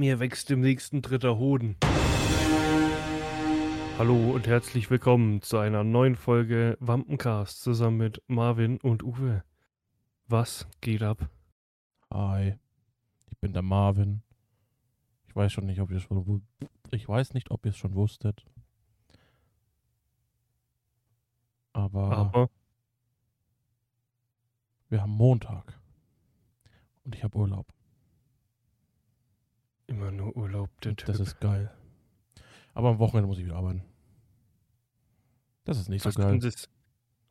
Mir wächst im nächsten dritter Hoden. Hallo und herzlich willkommen zu einer neuen Folge Wampencast zusammen mit Marvin und Uwe. Was geht ab? Hi, ich bin der Marvin. Ich weiß schon nicht, ob ihr es schon, ich weiß nicht, ob ihr es schon wusstet. Aber, Aber wir haben Montag und ich habe Urlaub. Immer nur Urlaub, der Typ. Das ist geil. Aber am Wochenende muss ich wieder arbeiten. Das ist nicht was so geil. ist das,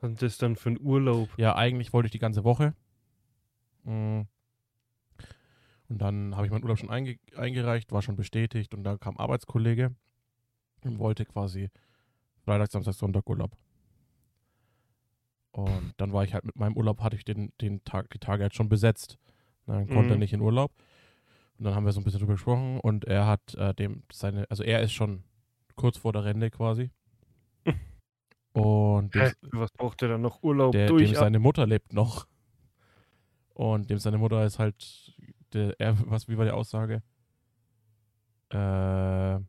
was ist das dann für ein Urlaub? Ja, eigentlich wollte ich die ganze Woche. Mm. Und dann habe ich meinen Urlaub schon einge eingereicht, war schon bestätigt und dann kam Arbeitskollege und wollte quasi Freitag, Samstag, Sonntag Urlaub. Und dann war ich halt mit meinem Urlaub, hatte ich den, den Tag, die Tage halt schon besetzt. Na, Dann konnte er Mhm. nicht in Urlaub. Und dann haben wir so ein bisschen drüber gesprochen und er hat äh, dem seine, also er ist schon kurz vor der Rente quasi. Und dem? Was braucht der dann noch Urlaub der, durch? dem seine Mutter lebt noch. Und dem seine Mutter ist halt, der, er, was, wie war die Aussage? Äh,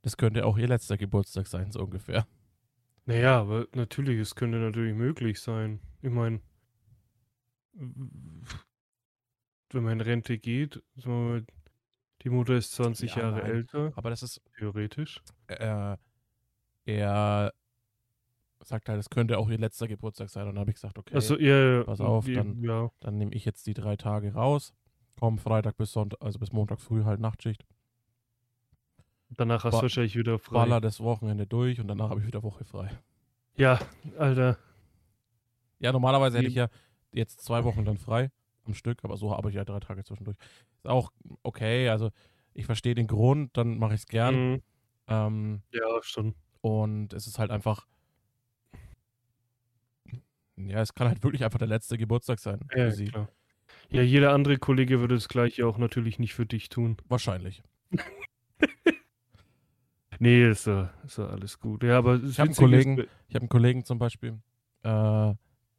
das könnte auch ihr letzter Geburtstag sein, so ungefähr. Naja, aber natürlich, es könnte natürlich möglich sein. Ich meine, wenn man in Rente geht, mal, die Mutter ist 20 Ja, Jahre nein. älter, Aber das ist, theoretisch. äh, er sagt halt, es könnte auch ihr letzter Geburtstag sein. Und dann habe ich gesagt, okay, Also ja, pass auf, dann- ja, dann nehme ich jetzt die drei Tage raus. Komm Freitag bis Sonntag, also bis Montag früh halt Nachtschicht. danach hast du Ba- wahrscheinlich wieder frei. Baller das Wochenende durch und danach habe ich wieder Woche frei. Ja, Alter. Ja, normalerweise hätte ich ja jetzt zwei Wochen dann frei am Stück, aber so habe ich ja drei Tage zwischendurch. Ist auch okay, also ich verstehe den Grund, dann mache ich es gern. Mhm. Ähm, Ja, schon. und es ist halt einfach, ja, es kann halt wirklich einfach der letzte Geburtstag sein Ja, für sie. klar. Ja, jeder andere Kollege würde das gleiche auch natürlich nicht für dich tun. Wahrscheinlich. Nee, ist ja, ist ja alles gut. Ja, aber Ich hab einen Kollegen- Ich habe einen Kollegen zum Beispiel, äh,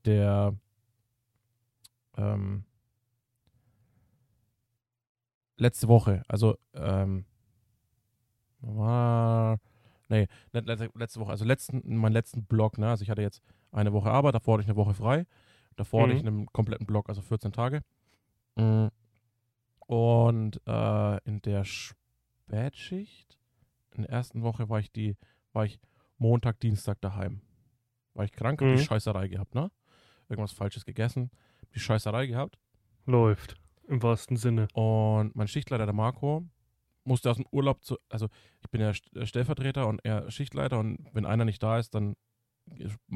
der ähm, letzte Woche, also ähm, war, nee, nicht letzte, letzte Woche, also letzten, meinen letzten Block, ne, also ich hatte jetzt eine Woche Arbeit, davor hatte ich eine Woche frei, davor hatte Mhm. ich einen kompletten Block, also 14 Tage. Mm. Und äh, in der Spätschicht, in der ersten Woche war ich die, war ich Montag, Dienstag daheim. War ich krank, hab Mhm. die Scheißerei gehabt, ne? Irgendwas Falsches gegessen, die Scheißerei gehabt. läuft. Im wahrsten Sinne. Und mein Schichtleiter, der Marco, musste aus dem Urlaub zu, also ich bin ja äh, Stellvertreter und er Schichtleiter und wenn einer nicht da ist, dann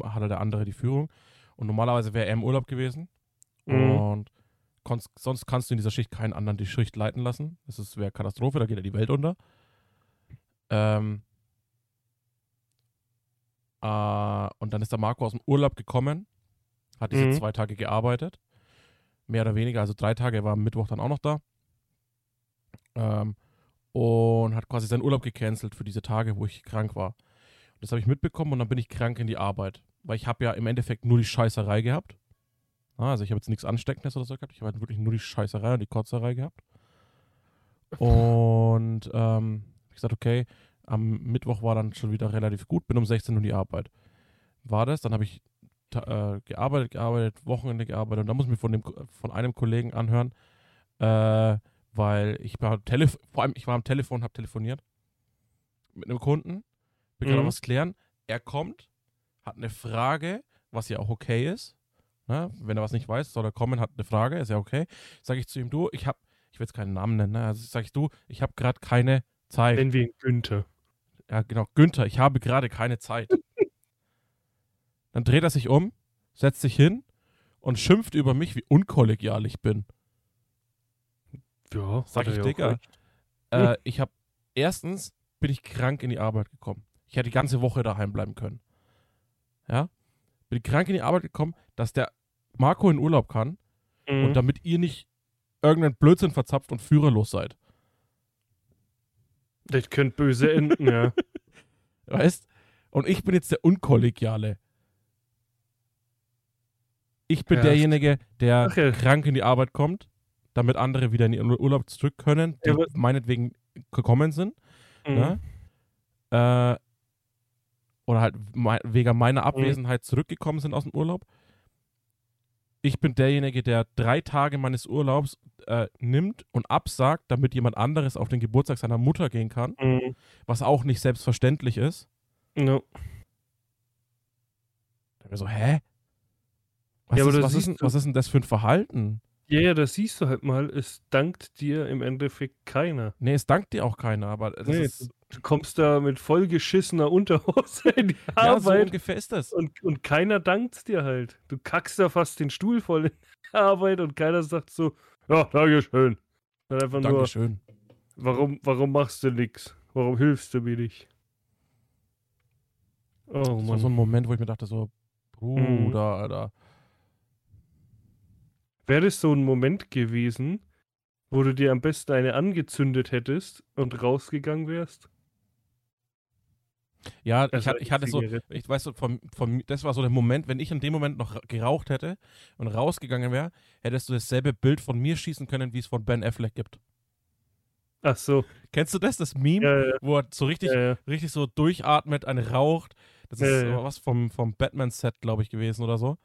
hat er der andere die Führung. Und normalerweise wäre er im Urlaub gewesen. Mhm. Und konnt's, sonst kannst du in dieser Schicht keinen anderen die Schicht leiten lassen. Das wäre Katastrophe, da geht ja die Welt unter. Ähm, äh, und dann ist der Marco aus dem Urlaub gekommen, hat diese Mhm. zwei Tage gearbeitet. Mehr oder weniger, also drei Tage, er war am Mittwoch dann auch noch da. Ähm, und hat quasi seinen Urlaub gecancelt für diese Tage, wo ich krank war. Das habe ich mitbekommen und dann bin ich krank in die Arbeit. Weil ich habe ja im Endeffekt nur die Scheißerei gehabt. Ah, Also ich habe jetzt nichts Ansteckendes oder so gehabt. Ich habe halt wirklich nur die Scheißerei und die Kotzerei gehabt. Und ähm, ich gesagt, okay, am Mittwoch war dann schon wieder relativ gut, bin um 16 Uhr in die Arbeit. War das, dann habe ich äh, gearbeitet, gearbeitet, Wochenende gearbeitet und da muss ich mir von, dem, von einem Kollegen anhören, äh, weil ich war am Telefon, vor allem ich war am Telefon, habe telefoniert mit einem Kunden, will gerade Mhm. was klären. Er kommt, hat eine Frage, was ja auch okay ist. Ne? Wenn er was nicht weiß, soll er kommen, hat eine Frage, ist ja okay. Sage ich zu ihm, du, ich habe, ich will jetzt keinen Namen nennen, ne? also sage ich, du, ich habe gerade keine Zeit. Nennen wir ihn Günther. Ja, genau, Günther, ich habe gerade keine Zeit. Dann dreht er sich um, setzt sich hin und schimpft über mich, wie unkollegial ich bin. Ja, Sag ich, ja Digga. Äh, ich habe, erstens bin ich krank in die Arbeit gekommen. Ich hätte die ganze Woche daheim bleiben können. Ja? Bin krank in die Arbeit gekommen, dass der Marco in Urlaub kann Mhm. und damit ihr nicht irgendeinen Blödsinn verzapft und führerlos seid. Das könnte böse enden, ja. Weißt? Und ich bin jetzt der Unkollegiale. Ich bin Ja, derjenige, der ja. krank in die Arbeit kommt, damit andere wieder in ihren Urlaub zurück können, die Ja, meinetwegen gekommen sind. Mhm. Ne? Äh, oder halt mei- wegen meiner Abwesenheit zurückgekommen sind aus dem Urlaub. Ich bin derjenige, der drei Tage meines Urlaubs äh, nimmt und absagt, damit jemand anderes auf den Geburtstag seiner Mutter gehen kann, Mhm. was auch nicht selbstverständlich ist. Ja. Da hab ich so, hä? Was, Ja, ist, was, ist, was ist denn das für ein Verhalten? ja, ja, das siehst du halt mal. Es dankt dir im Endeffekt keiner. Nee, es dankt dir auch keiner, aber das Nee, ist, Du kommst da mit vollgeschissener Unterhose in die ja, so Arbeit ungefähr ist das. und, und keiner dankt's dir halt. Du kackst da fast den Stuhl voll in der Arbeit und keiner sagt so, ja, Dankeschön. Dann einfach nur, Dankeschön. warum, warum machst du nix? Warum hilfst du mir nicht? Oh Das war Mann. so ein Moment, wo ich mir dachte, so, Bruder, Alter. Wäre das so ein Moment gewesen, wo du dir am besten eine angezündet hättest und rausgegangen wärst? Ja, ich, Also hatte, ich hatte so, ich weiß so, von, von, das war so der Moment, wenn ich in dem Moment noch ra- geraucht hätte und rausgegangen wäre, hättest du dasselbe Bild von mir schießen können, wie es von Ben Affleck gibt. Ach so. Kennst du das, das Meme, Ja, ja, wo er so richtig, ja, richtig so durchatmet, eine raucht? Das ist was vom, vom Batman-Set, glaube ich, gewesen oder so.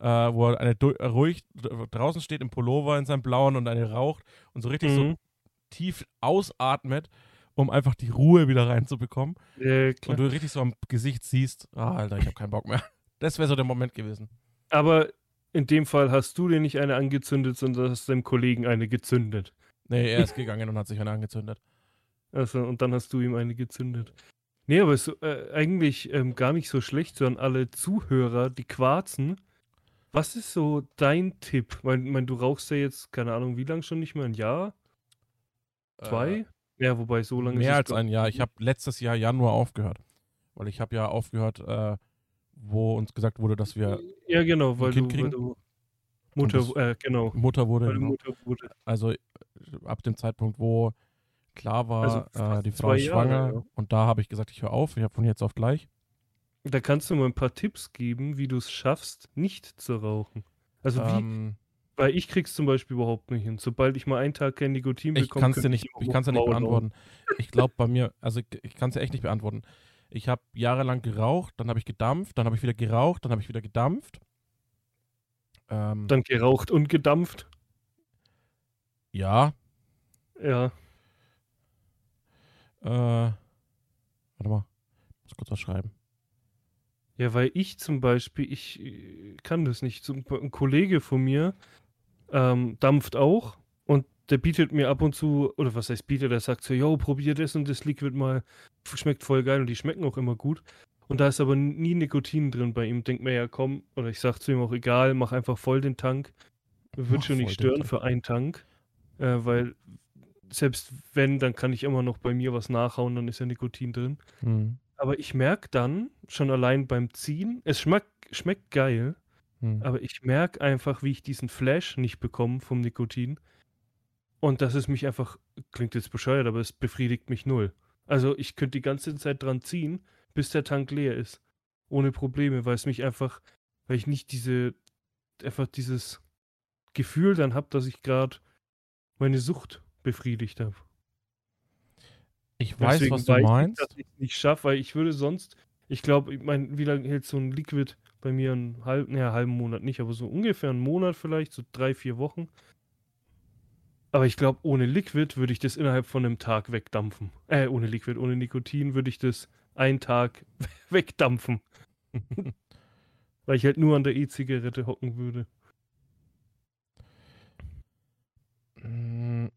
Äh, wo er eine äh, ruhig draußen steht im Pullover in seinem blauen und eine raucht und so richtig so Mhm. tief ausatmet, um einfach die Ruhe wieder reinzubekommen. Ja. Und du richtig so am Gesicht siehst, ah, Alter, ich habe keinen Bock mehr. Das wäre so der Moment gewesen. Aber in dem Fall hast du dir nicht eine angezündet, sondern hast deinem Kollegen eine gezündet. Nee, er ist gegangen und hat sich eine angezündet. Also, und dann hast du ihm eine gezündet. Nee, aber ist so, äh, eigentlich ähm, gar nicht so schlecht, sondern alle Zuhörer, die quarzen. Was ist so dein Tipp? Ich mein, mein, du rauchst ja jetzt, keine Ahnung, wie lange schon nicht mehr? Ein Jahr? Zwei? Äh, ja, wobei so lange mehr ist es als ein Jahr. Ich habe letztes Jahr Januar aufgehört. Weil ich habe ja aufgehört, äh, wo uns gesagt wurde, dass wir Ja, genau, weil Kind du, weil kriegen. du Mutter, das- äh, genau, Mutter wurde. weil genau. Mutter wurde. Also äh, ab dem Zeitpunkt, wo klar war, Also äh, die Frau ist Jahre, schwanger. ja. Und da habe ich gesagt, ich höre auf. Ich habe von jetzt auf gleich. Da kannst du mal ein paar Tipps geben, wie du es schaffst, nicht zu rauchen. Also wie, Ähm, weil ich krieg's zum Beispiel überhaupt nicht hin. Sobald ich mal einen Tag kein Nikotin ich bekomme, kann es dir nicht, ich kann's dir nicht beantworten. Ich glaube bei mir, also ich, ich kann es dir echt nicht beantworten. Ich habe jahrelang geraucht, dann habe ich gedampft, dann habe ich wieder geraucht, dann habe ich wieder gedampft. Ähm, Dann geraucht und gedampft. ja, Ja. äh, warte mal, ich muss kurz was schreiben. Ja, weil ich zum Beispiel, ich äh, kann das nicht. Ein Kollege von mir ähm, dampft auch und der bietet mir ab und zu, oder was heißt bietet, der sagt so, yo, probier das und das Liquid mal, schmeckt voll geil und die schmecken auch immer gut. Und da ist aber nie Nikotin drin bei ihm. Denkt mir ja, komm, oder ich sag zu ihm auch, egal, mach einfach voll den Tank. Wird Mach schon nicht stören für einen Tank. Äh, weil selbst wenn, dann kann ich immer noch bei mir was nachhauen, dann ist ja Nikotin drin. Hm, Aber ich merke dann, schon allein beim Ziehen, es schmeckt, schmeckt geil, hm. aber ich merke einfach, wie ich diesen Flash nicht bekomme vom Nikotin. Und dass es mich einfach, klingt jetzt bescheuert, aber es befriedigt mich null. Also ich könnte die ganze Zeit dran ziehen, bis der Tank leer ist. Ohne Probleme, weil es mich einfach, weil ich nicht diese, einfach dieses Gefühl dann habe, dass ich gerade meine Sucht befriedigt habe. Ich weiß, Deswegen was du weiß ich, meinst. dass ich es nicht schaffe, weil ich würde sonst, ich glaube, ich mein, wie lange hält so ein Liquid bei mir einen halben, naja, halben Monat nicht, aber so ungefähr einen Monat vielleicht, so drei, vier Wochen. Aber ich glaube, ohne Liquid würde ich das innerhalb von einem Tag wegdampfen. Äh, ohne Liquid, ohne Nikotin würde ich das einen Tag wegdampfen. Weil ich halt nur an der E-Zigarette hocken würde. Mm,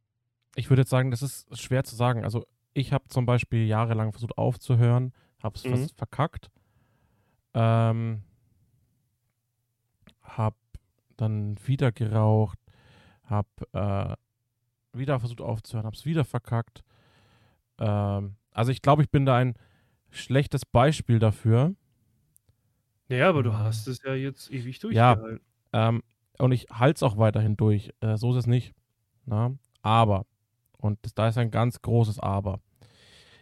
Ich würde jetzt sagen, das ist schwer zu sagen. Also ich habe zum Beispiel jahrelang versucht aufzuhören, habe es Mhm. fast verkackt. Ähm, habe dann wieder geraucht, habe äh, wieder versucht aufzuhören, habe es wieder verkackt. Ähm, also ich glaube, ich bin da ein schlechtes Beispiel dafür. Naja, aber du Mhm. hast es ja jetzt ewig Ja. durchgehalten. Ähm, und ich halte es auch weiterhin durch. Äh, so ist es nicht. Na? Aber, und das, da ist ein ganz großes Aber.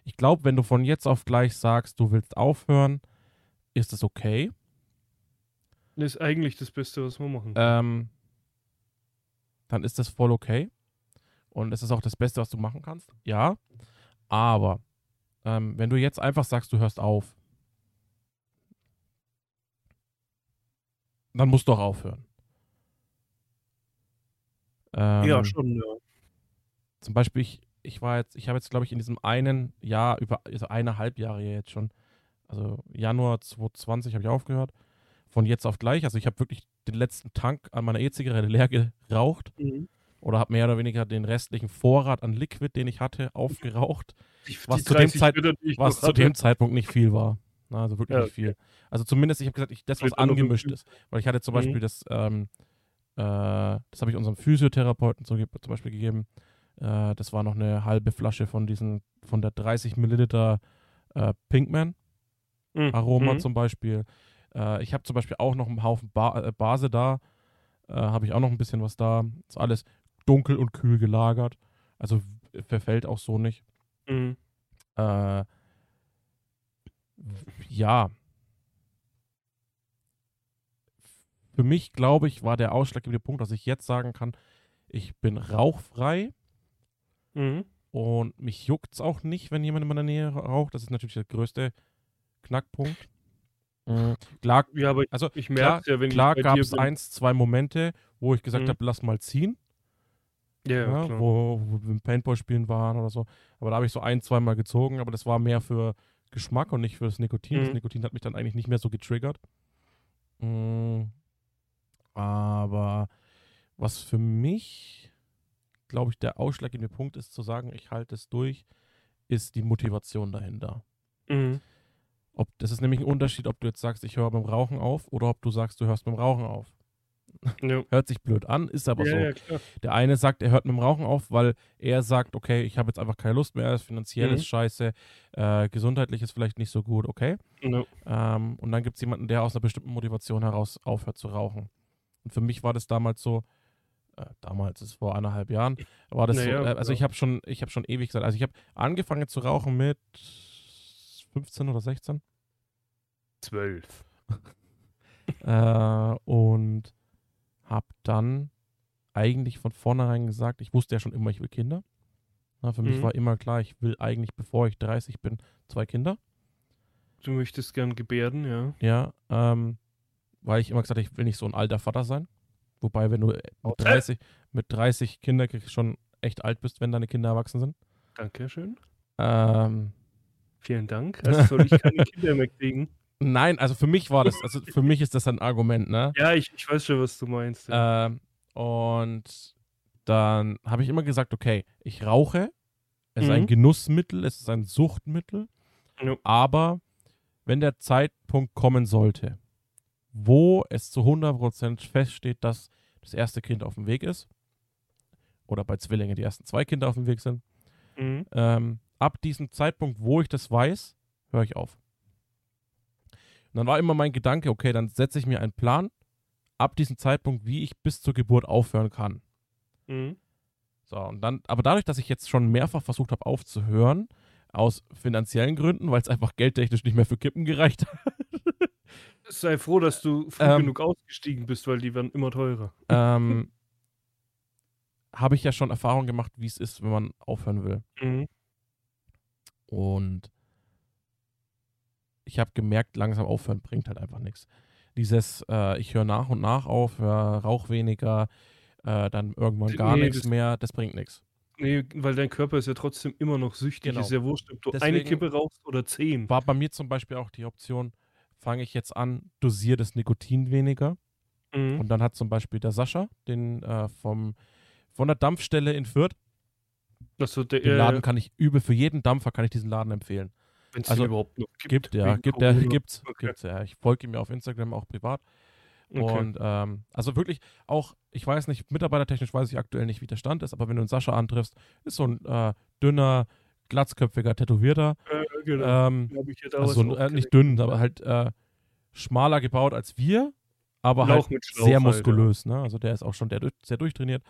Ich glaube, wenn du von jetzt auf gleich sagst, du willst aufhören, ist es okay. Das ist eigentlich das Beste, was wir machen. Ähm, dann ist das voll okay. Und es ist auch das Beste, was du machen kannst. Ja. Aber ähm, wenn du jetzt einfach sagst, du hörst auf, dann musst du auch aufhören. Ähm, ja, schon, ja. Zum Beispiel, ich, ich war jetzt, ich habe jetzt, glaube ich, in diesem einen Jahr, über also eineinhalb Jahre jetzt schon, also Januar 2020 habe ich aufgehört, von jetzt auf gleich. Also ich habe wirklich den letzten Tank an meiner E-Zigarette leer geraucht Mhm. oder habe mehr oder weniger den restlichen Vorrat an Liquid, den ich hatte, aufgeraucht, Die, Was die zu dem 30 Zeit- ich was zu dem Zeitpunkt nicht viel war. Na, also wirklich Ja, nicht viel. Also zumindest, ich habe gesagt, ich, das, was angemischt ist. Weil ich hatte zum Mhm. Beispiel das, ähm, äh, das habe ich unserem Physiotherapeuten zum, zum Beispiel gegeben. Äh, das war noch eine halbe Flasche von diesen, von der 30 Milliliter äh, Pinkman. Mhm. Aroma Mhm. zum Beispiel. Äh, ich habe zum Beispiel auch noch einen Haufen ba äh, Base da. Äh, habe ich auch noch ein bisschen was da. Ist alles dunkel und kühl gelagert. Also verfällt auch so nicht. Mhm. Äh, ja. Für mich, glaube ich, war der ausschlaggebende Punkt, dass ich jetzt sagen kann, ich bin rauchfrei Mhm. und mich juckt es auch nicht, wenn jemand in meiner Nähe raucht. Das ist natürlich der größte Knackpunkt. Mhm. Klar, Ja, aber also ich merke ja, wenn klar gab es eins, zwei Momente, wo ich gesagt Mhm. habe, lass mal ziehen. Ja, ja, ja, klar. wo, wo wir im Paintball spielen waren oder so. Aber da habe ich so ein, zweimal gezogen, aber das war mehr für Geschmack und nicht für das Nikotin. Das Mhm. Nikotin hat mich dann eigentlich nicht mehr so getriggert. Mm, aber was für mich, glaube ich, der ausschlaggebende Punkt ist, zu sagen, ich halte es durch, ist die Motivation dahinter. Mhm. Ob, das ist nämlich ein Unterschied, ob du jetzt sagst, ich höre beim Rauchen auf oder ob du sagst, du hörst beim Rauchen auf. Ja. Hört sich blöd an, ist aber ja, so. ja. Der eine sagt, er hört mit dem Rauchen auf, weil er sagt, okay, ich habe jetzt einfach keine Lust mehr, finanziell Mhm. ist scheiße, äh, gesundheitlich ist vielleicht nicht so gut, okay. Ja. Ähm, und dann gibt es jemanden, der aus einer bestimmten Motivation heraus aufhört zu rauchen. Und für mich war das damals so, äh, damals ist vor eineinhalb Jahren, war das Naja, so, äh, also ja. ich habe schon, ich habe schon ewig gesagt, also ich habe angefangen zu rauchen mit 15 oder 16 Zwölf. äh, und habe dann eigentlich von vornherein gesagt, ich wusste ja schon immer, ich will Kinder. Na, für mich Mhm. war immer klar, ich will eigentlich, bevor ich 30 bin, zwei Kinder. Du möchtest gern gebärden, ja. Ja, ähm, weil ich immer gesagt habe, ich will nicht so ein alter Vater sein. Wobei, wenn du äh, mit Okay. 30, mit 30 Kinder kriegst, schon echt alt bist, wenn deine Kinder erwachsen sind. Dankeschön. Ähm, Vielen Dank. Also soll ich keine Kinder mehr kriegen? nein, also für mich war das, also für mich ist das ein Argument, ne? Ja, ich, ich weiß schon, was du meinst. Ja. Ähm, und dann habe ich immer gesagt, okay, ich rauche, es ist ein Mhm. Genussmittel, es ist ein Suchtmittel, Ja. aber wenn der Zeitpunkt kommen sollte, wo es zu 100% feststeht, dass das erste Kind auf dem Weg ist, oder bei Zwillingen die ersten zwei Kinder auf dem Weg sind, Mhm. ähm, ab diesem Zeitpunkt, wo ich das weiß, höre ich auf. Und dann war immer mein Gedanke, okay, dann setze ich mir einen Plan, ab diesem Zeitpunkt, wie ich bis zur Geburt aufhören kann. Mhm. So, und dann, aber dadurch, dass ich jetzt schon mehrfach versucht habe aufzuhören, aus finanziellen Gründen, weil es einfach geldtechnisch nicht mehr für Kippen gereicht hat, Sei froh, dass du früh Ähm. genug ausgestiegen bist, weil die werden immer teurer. ähm, habe ich ja schon Erfahrung gemacht, wie es ist, wenn man aufhören will. Mhm. Und ich habe gemerkt, langsam aufhören bringt halt einfach nichts. Dieses, äh, ich höre nach und nach auf, hör, rauch weniger, äh, dann irgendwann gar Nee, nichts mehr, das bringt nichts. Nee, weil dein Körper ist ja trotzdem immer noch süchtig. Genau. Ist ja wurscht, ob du eine Deswegen- Kippe rauchst oder zehn. War bei mir zum Beispiel auch die Option, fange ich jetzt an, dosiere das Nikotin weniger. Mhm. Und dann hat zum Beispiel der Sascha, den äh, vom, von der Dampfstelle in Fürth, wird der, den äh, Laden kann ich übel, für jeden Dampfer kann ich diesen Laden empfehlen. wenn es also, überhaupt noch gibt. Gibt, ja, gibt, der, Corona. gibt's, Okay. gibt's, ja. Ich folge ihm ja auf Instagram auch privat. Okay. Und ähm, also wirklich auch, ich weiß nicht, mitarbeitertechnisch weiß ich aktuell nicht, wie der Stand ist, aber wenn du einen Sascha antriffst, ist so ein äh, dünner, glatzköpfiger, tätowierter. Äh, genau. Ähm, also äh, nicht dünn, aber halt äh, schmaler gebaut als wir, aber Lauch halt sehr halt, ja. muskulös. Ne? Also der ist auch schon der, sehr durchtrainiert.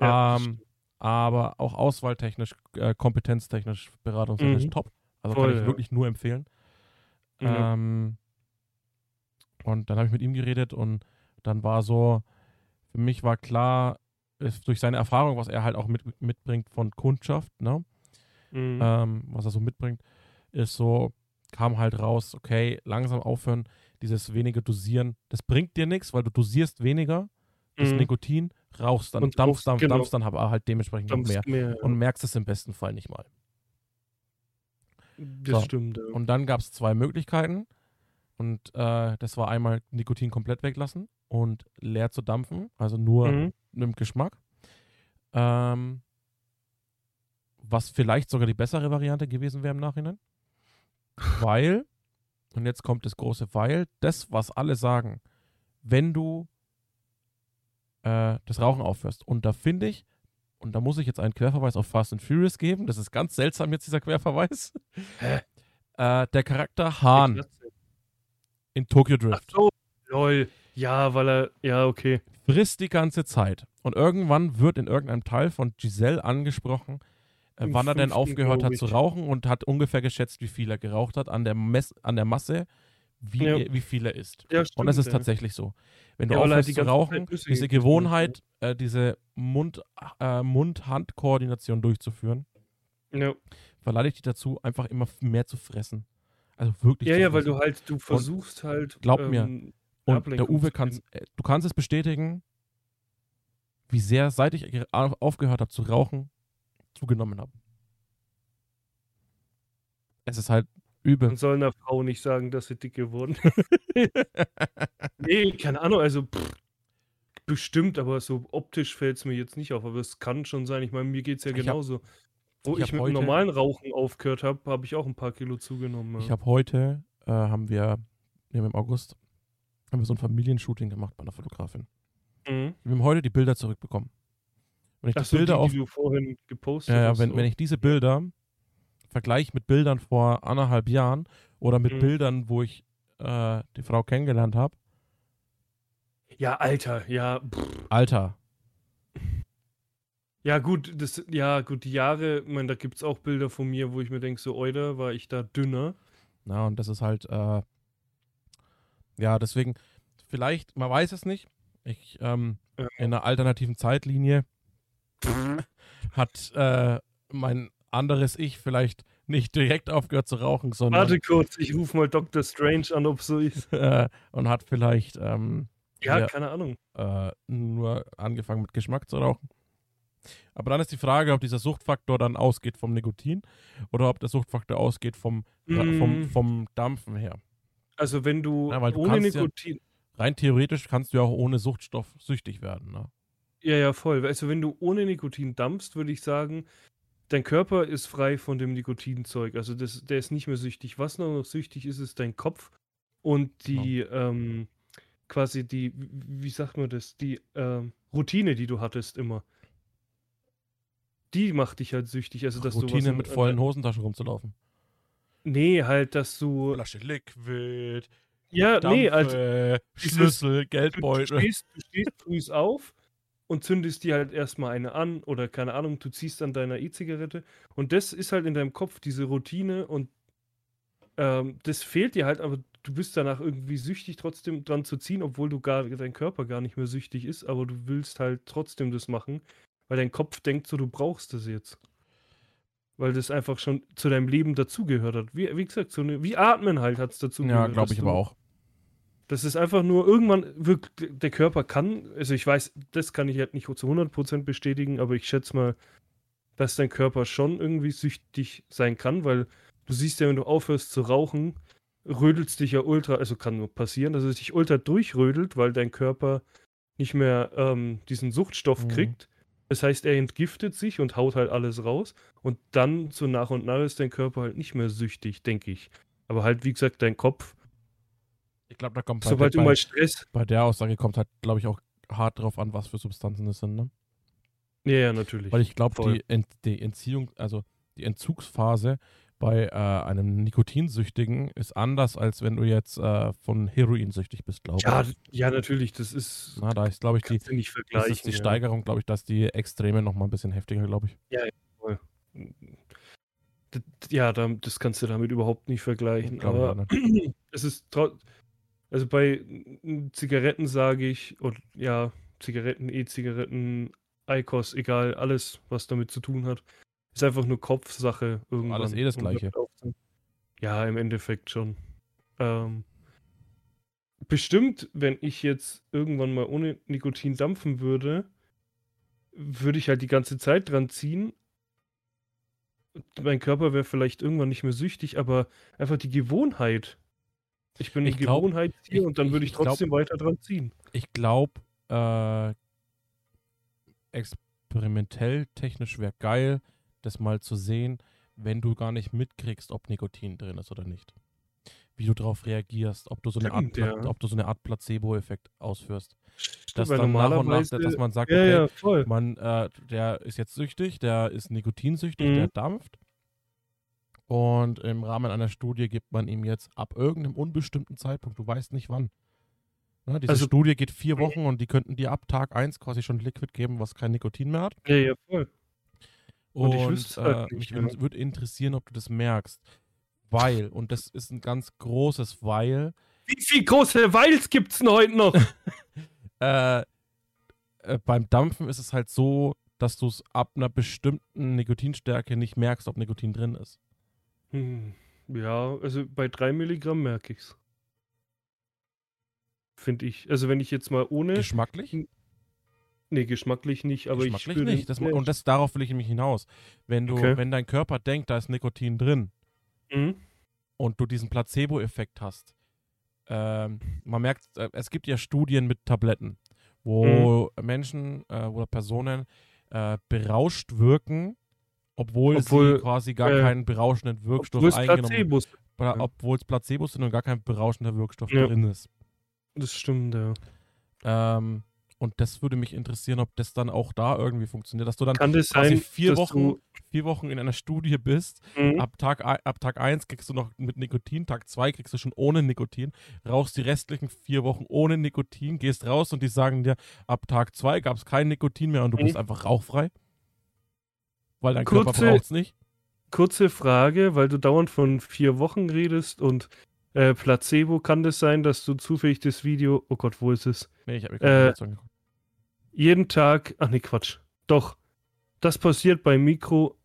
Ja, ähm, aber auch auswahltechnisch, äh, kompetenztechnisch, beratungstechnisch Mhm. top. Also Voll, kann ich ja. wirklich nur empfehlen. Ja. Ähm, und dann habe ich mit ihm geredet und dann war so, für mich war klar, durch seine Erfahrung, was er halt auch mit, mitbringt von Kundschaft, ne? Mhm. ähm, was er so mitbringt, ist so, kam halt raus, okay, langsam aufhören, dieses weniger dosieren, das bringt dir nichts, weil du dosierst weniger, das Mhm. Nikotin, rauchst dann, Und dampfst, dampfst, genau. dampfst dann aber halt dementsprechend mehr mehr, und merkst es im besten Fall nicht mal. Das So. stimmt. Ja. Und dann gab es zwei Möglichkeiten. Und äh, das war einmal Nikotin komplett weglassen und leer zu dampfen, also nur Mhm. mit dem Geschmack. Ähm, was vielleicht sogar die bessere Variante gewesen wäre im Nachhinein. Weil, und jetzt kommt das große Weil, das, was alle sagen, wenn du äh, das Rauchen aufhörst, und da finde ich, und da muss ich jetzt einen Querverweis auf Fast and Furious geben, das ist ganz seltsam jetzt dieser Querverweis. Äh, der Charakter Hahn in Tokyo Ach Drift so, lol. Ja, weil er, ja, okay. frisst die ganze Zeit. Und irgendwann wird in irgendeinem Teil von Giselle angesprochen, wann er denn aufgehört hat zu ich. rauchen und hat ungefähr geschätzt, wie viel er geraucht hat an der, Mess an der Masse, wie, Ja. wie viel er isst. Ja, und das ist ja. tatsächlich so. Wenn du aufhörst die zu rauchen, diese Gewohnheit, äh, diese Mund- äh, Mund-Hand-Koordination durchzuführen, Ja, verleitet dich dazu, einfach immer mehr zu fressen. Also wirklich ja, ja weil du halt, du versuchst halt. glaub mir, ähm, Und Ablenkung der Uwe kann äh, du kannst es bestätigen, wie sehr, seit ich ge- au- aufgehört habe zu rauchen, zugenommen habe. Es ist halt übel. Man soll einer Frau nicht sagen, dass sie dick geworden Nee, keine Ahnung, also pff, bestimmt, aber so optisch fällt es mir jetzt nicht auf. Aber es kann schon sein. Ich meine, mir geht es ja Ich hab- genauso. Wo ich ich, mit heute- dem normalen Rauchen aufgehört habe, habe ich auch ein paar Kilo zugenommen. Ich Ja. habe heute, äh, haben wir, nee, im August, haben wir so ein Familienshooting gemacht bei einer Fotografin. Mhm. Wir haben heute die Bilder zurückbekommen. Wenn ich Ach die so, Bilder die, auf, die du vorhin gepostet ja, ja, hast. wenn, so. wenn ich diese Bilder vergleiche mit Bildern vor anderthalb Jahren oder mit Mhm. Bildern, wo ich äh, die Frau kennengelernt habe, ja, Alter, ja. Pff. Alter, Ja, gut, das, ja, gut, die Jahre, ich meine, da gibt es auch Bilder von mir, wo ich mir denke, so, oida, war ich da dünner. Na, und das ist halt, äh, ja, deswegen, vielleicht, man weiß es nicht. Ich, ähm, Ja. in einer alternativen Zeitlinie hat äh, mein anderes Ich vielleicht nicht direkt aufgehört zu rauchen, sondern Warte kurz, ich rufe mal Dr. Strange an, ob so ist. äh, und hat vielleicht ähm, Ja, Ja. keine Ahnung. äh, nur angefangen mit Geschmack zu rauchen. Aber dann ist die Frage, ob dieser Suchtfaktor dann ausgeht vom Nikotin oder ob der Suchtfaktor ausgeht vom, äh, vom, Mm, vom Dampfen her. Also, wenn du Ja, ohne kannst ja- Nikotin. Rein theoretisch kannst du ja auch ohne Suchtstoff süchtig werden. Ne? Ja, ja, voll. Also, wenn du ohne Nikotin dampfst, würde ich sagen, dein Körper ist frei von dem Nikotinzeug. Also, das, der ist nicht mehr süchtig. Was nur noch süchtig ist, ist dein Kopf und die, ähm, quasi die, wie sagt man das, die ähm, Routine, die du hattest immer. Die macht dich halt süchtig. Also, dass du was Routine mit an vollen Hosentaschen rumzulaufen. Nee, halt, dass du. Flasche Liquid, Ja, nee, also. Dampfe, dieses- Schlüssel, Du, du, Geldbeutel. stehst, du stehst früh auf und zündest dir halt erstmal eine an oder keine Ahnung, du ziehst an deiner E-Zigarette und das ist halt in deinem Kopf, diese Routine und ähm, das fehlt dir halt, aber du bist danach irgendwie süchtig trotzdem dran zu ziehen, obwohl du gar, dein Körper gar nicht mehr süchtig ist, aber du willst halt trotzdem das machen, weil dein Kopf denkt so, du brauchst das jetzt. Weil das einfach schon zu deinem Leben dazugehört hat. Wie, wie gesagt, so eine, wie Atmen halt hat es dazu Ja, glaube ich aber auch. Das ist einfach nur irgendwann der Körper kann, also ich weiß, das kann ich halt nicht zu 100% bestätigen, aber ich schätze mal, dass dein Körper schon irgendwie süchtig sein kann, weil du siehst ja, wenn du aufhörst zu rauchen, rödelst dich ja ultra, also kann nur passieren, dass es dich ultra durchrödelt, weil dein Körper nicht mehr ähm, diesen Suchtstoff Mhm. kriegt. Das heißt, er entgiftet sich und haut halt alles raus und dann so nach und nach ist dein Körper halt nicht mehr süchtig, denke ich. Aber halt, wie gesagt, dein Kopf, Ich glaube, da kommt bei, sobald der, du bei, mal Stress bei der Aussage kommt halt, glaube ich, auch hart drauf an, was für Substanzen das sind. Ne? Ja, ja, natürlich. Weil ich glaube, die, Ent, die Entziehung, also die Entzugsphase bei äh, einem Nikotinsüchtigen ist anders, als wenn du jetzt äh, von Heroin süchtig bist, glaube ja, ich. ja, natürlich, das ist. Na, da ist, glaube ich, die, nicht das ist die ja. Steigerung, glaube ich, dass die Extreme noch mal ein bisschen heftiger, glaube ich. D- Ja, da, das kannst du damit überhaupt nicht vergleichen. Aber es ist trotz. Also bei Zigaretten sage ich, und ja, Zigaretten, E-Zigaretten, ICOS, egal, alles, was damit zu tun hat. Ist einfach nur Kopfsache irgendwann. Alles eh das Gleiche. Ja, im Endeffekt schon. Ähm, bestimmt, wenn ich jetzt irgendwann mal ohne Nikotin dampfen würde, würde ich halt die ganze Zeit dran ziehen. Mein Körper wäre vielleicht irgendwann nicht mehr süchtig, aber einfach die Gewohnheit. Ich bin Ich glaub- Gewohnheitstier ich- und dann würde ich ich glaub- trotzdem weiter dran ziehen. Ich glaube, äh, experimentell technisch wäre geil, das mal zu sehen, wenn du gar nicht mitkriegst, ob Nikotin drin ist oder nicht. Wie du darauf reagierst, ob du so eine Art, Stimmt, ja. Pla- ob du so eine Art Placebo-Effekt ausführst. Dass Weil dann nach und nach, dass man sagt, Ja, okay, ja, man, äh, der ist jetzt süchtig, der ist nikotinsüchtig, Mhm. der dampft. Und im Rahmen einer Studie gibt man ihm jetzt ab irgendeinem unbestimmten Zeitpunkt, du weißt nicht wann. Ne, diese Also- Studie geht vier Wochen und die könnten dir ab Tag 1 quasi schon Liquid geben, was kein Nikotin mehr hat. Ja, ja, voll. Und Und, ich es halt äh, nicht, mich ja. würde interessieren, ob du das merkst. Weil, und das ist ein ganz großes Weil, Wie viel große Weils gibt's denn heute noch? äh, äh, beim Dampfen ist es halt so, dass du es ab einer bestimmten Nikotinstärke nicht merkst, ob Nikotin drin ist. Hm, ja, also bei 3 Milligramm merke ich's. Finde ich. Also wenn ich jetzt mal ohne. Geschmacklich? nee, geschmacklich nicht, aber ich Geschmacklich spüre nicht. Das, und das, darauf will ich nämlich hinaus. Wenn du, Okay. wenn dein Körper denkt, da ist Nikotin drin Mhm. und du diesen Placebo-Effekt hast, ähm, man merkt, äh, es gibt ja Studien mit Tabletten, wo Mhm. Menschen äh, oder Personen äh, berauscht wirken, obwohl, Obwohl, sie quasi gar äh, keinen berauschenden Wirkstoff eingenommen ja. obwohl es Placebos sind und gar kein berauschender Wirkstoff Ja. drin ist. Das stimmt, ja. Ähm, und das würde mich interessieren, ob das dann auch da irgendwie funktioniert, dass du dann Kann das quasi sein, vier Wochen, vier Wochen in einer Studie bist. Mhm. Ab Tag, ab Tag 1 kriegst du noch mit Nikotin, Tag 2 kriegst du schon ohne Nikotin, rauchst die restlichen vier Wochen ohne Nikotin, gehst raus und die sagen dir, ab Tag 2 gab es kein Nikotin mehr und du Mhm. bist einfach rauchfrei. Weil dein Körper Kurze- braucht es nicht. Kurze Frage, weil du dauernd von vier Wochen redest und äh, Placebo, kann das sein, dass du zufällig das Video, oh Gott, wo ist es? Nee, ich habe mir Äh, keine Verletzung angeguckt. Jeden Tag, ach nee, Quatsch. Doch, das passiert bei Mikrodosing,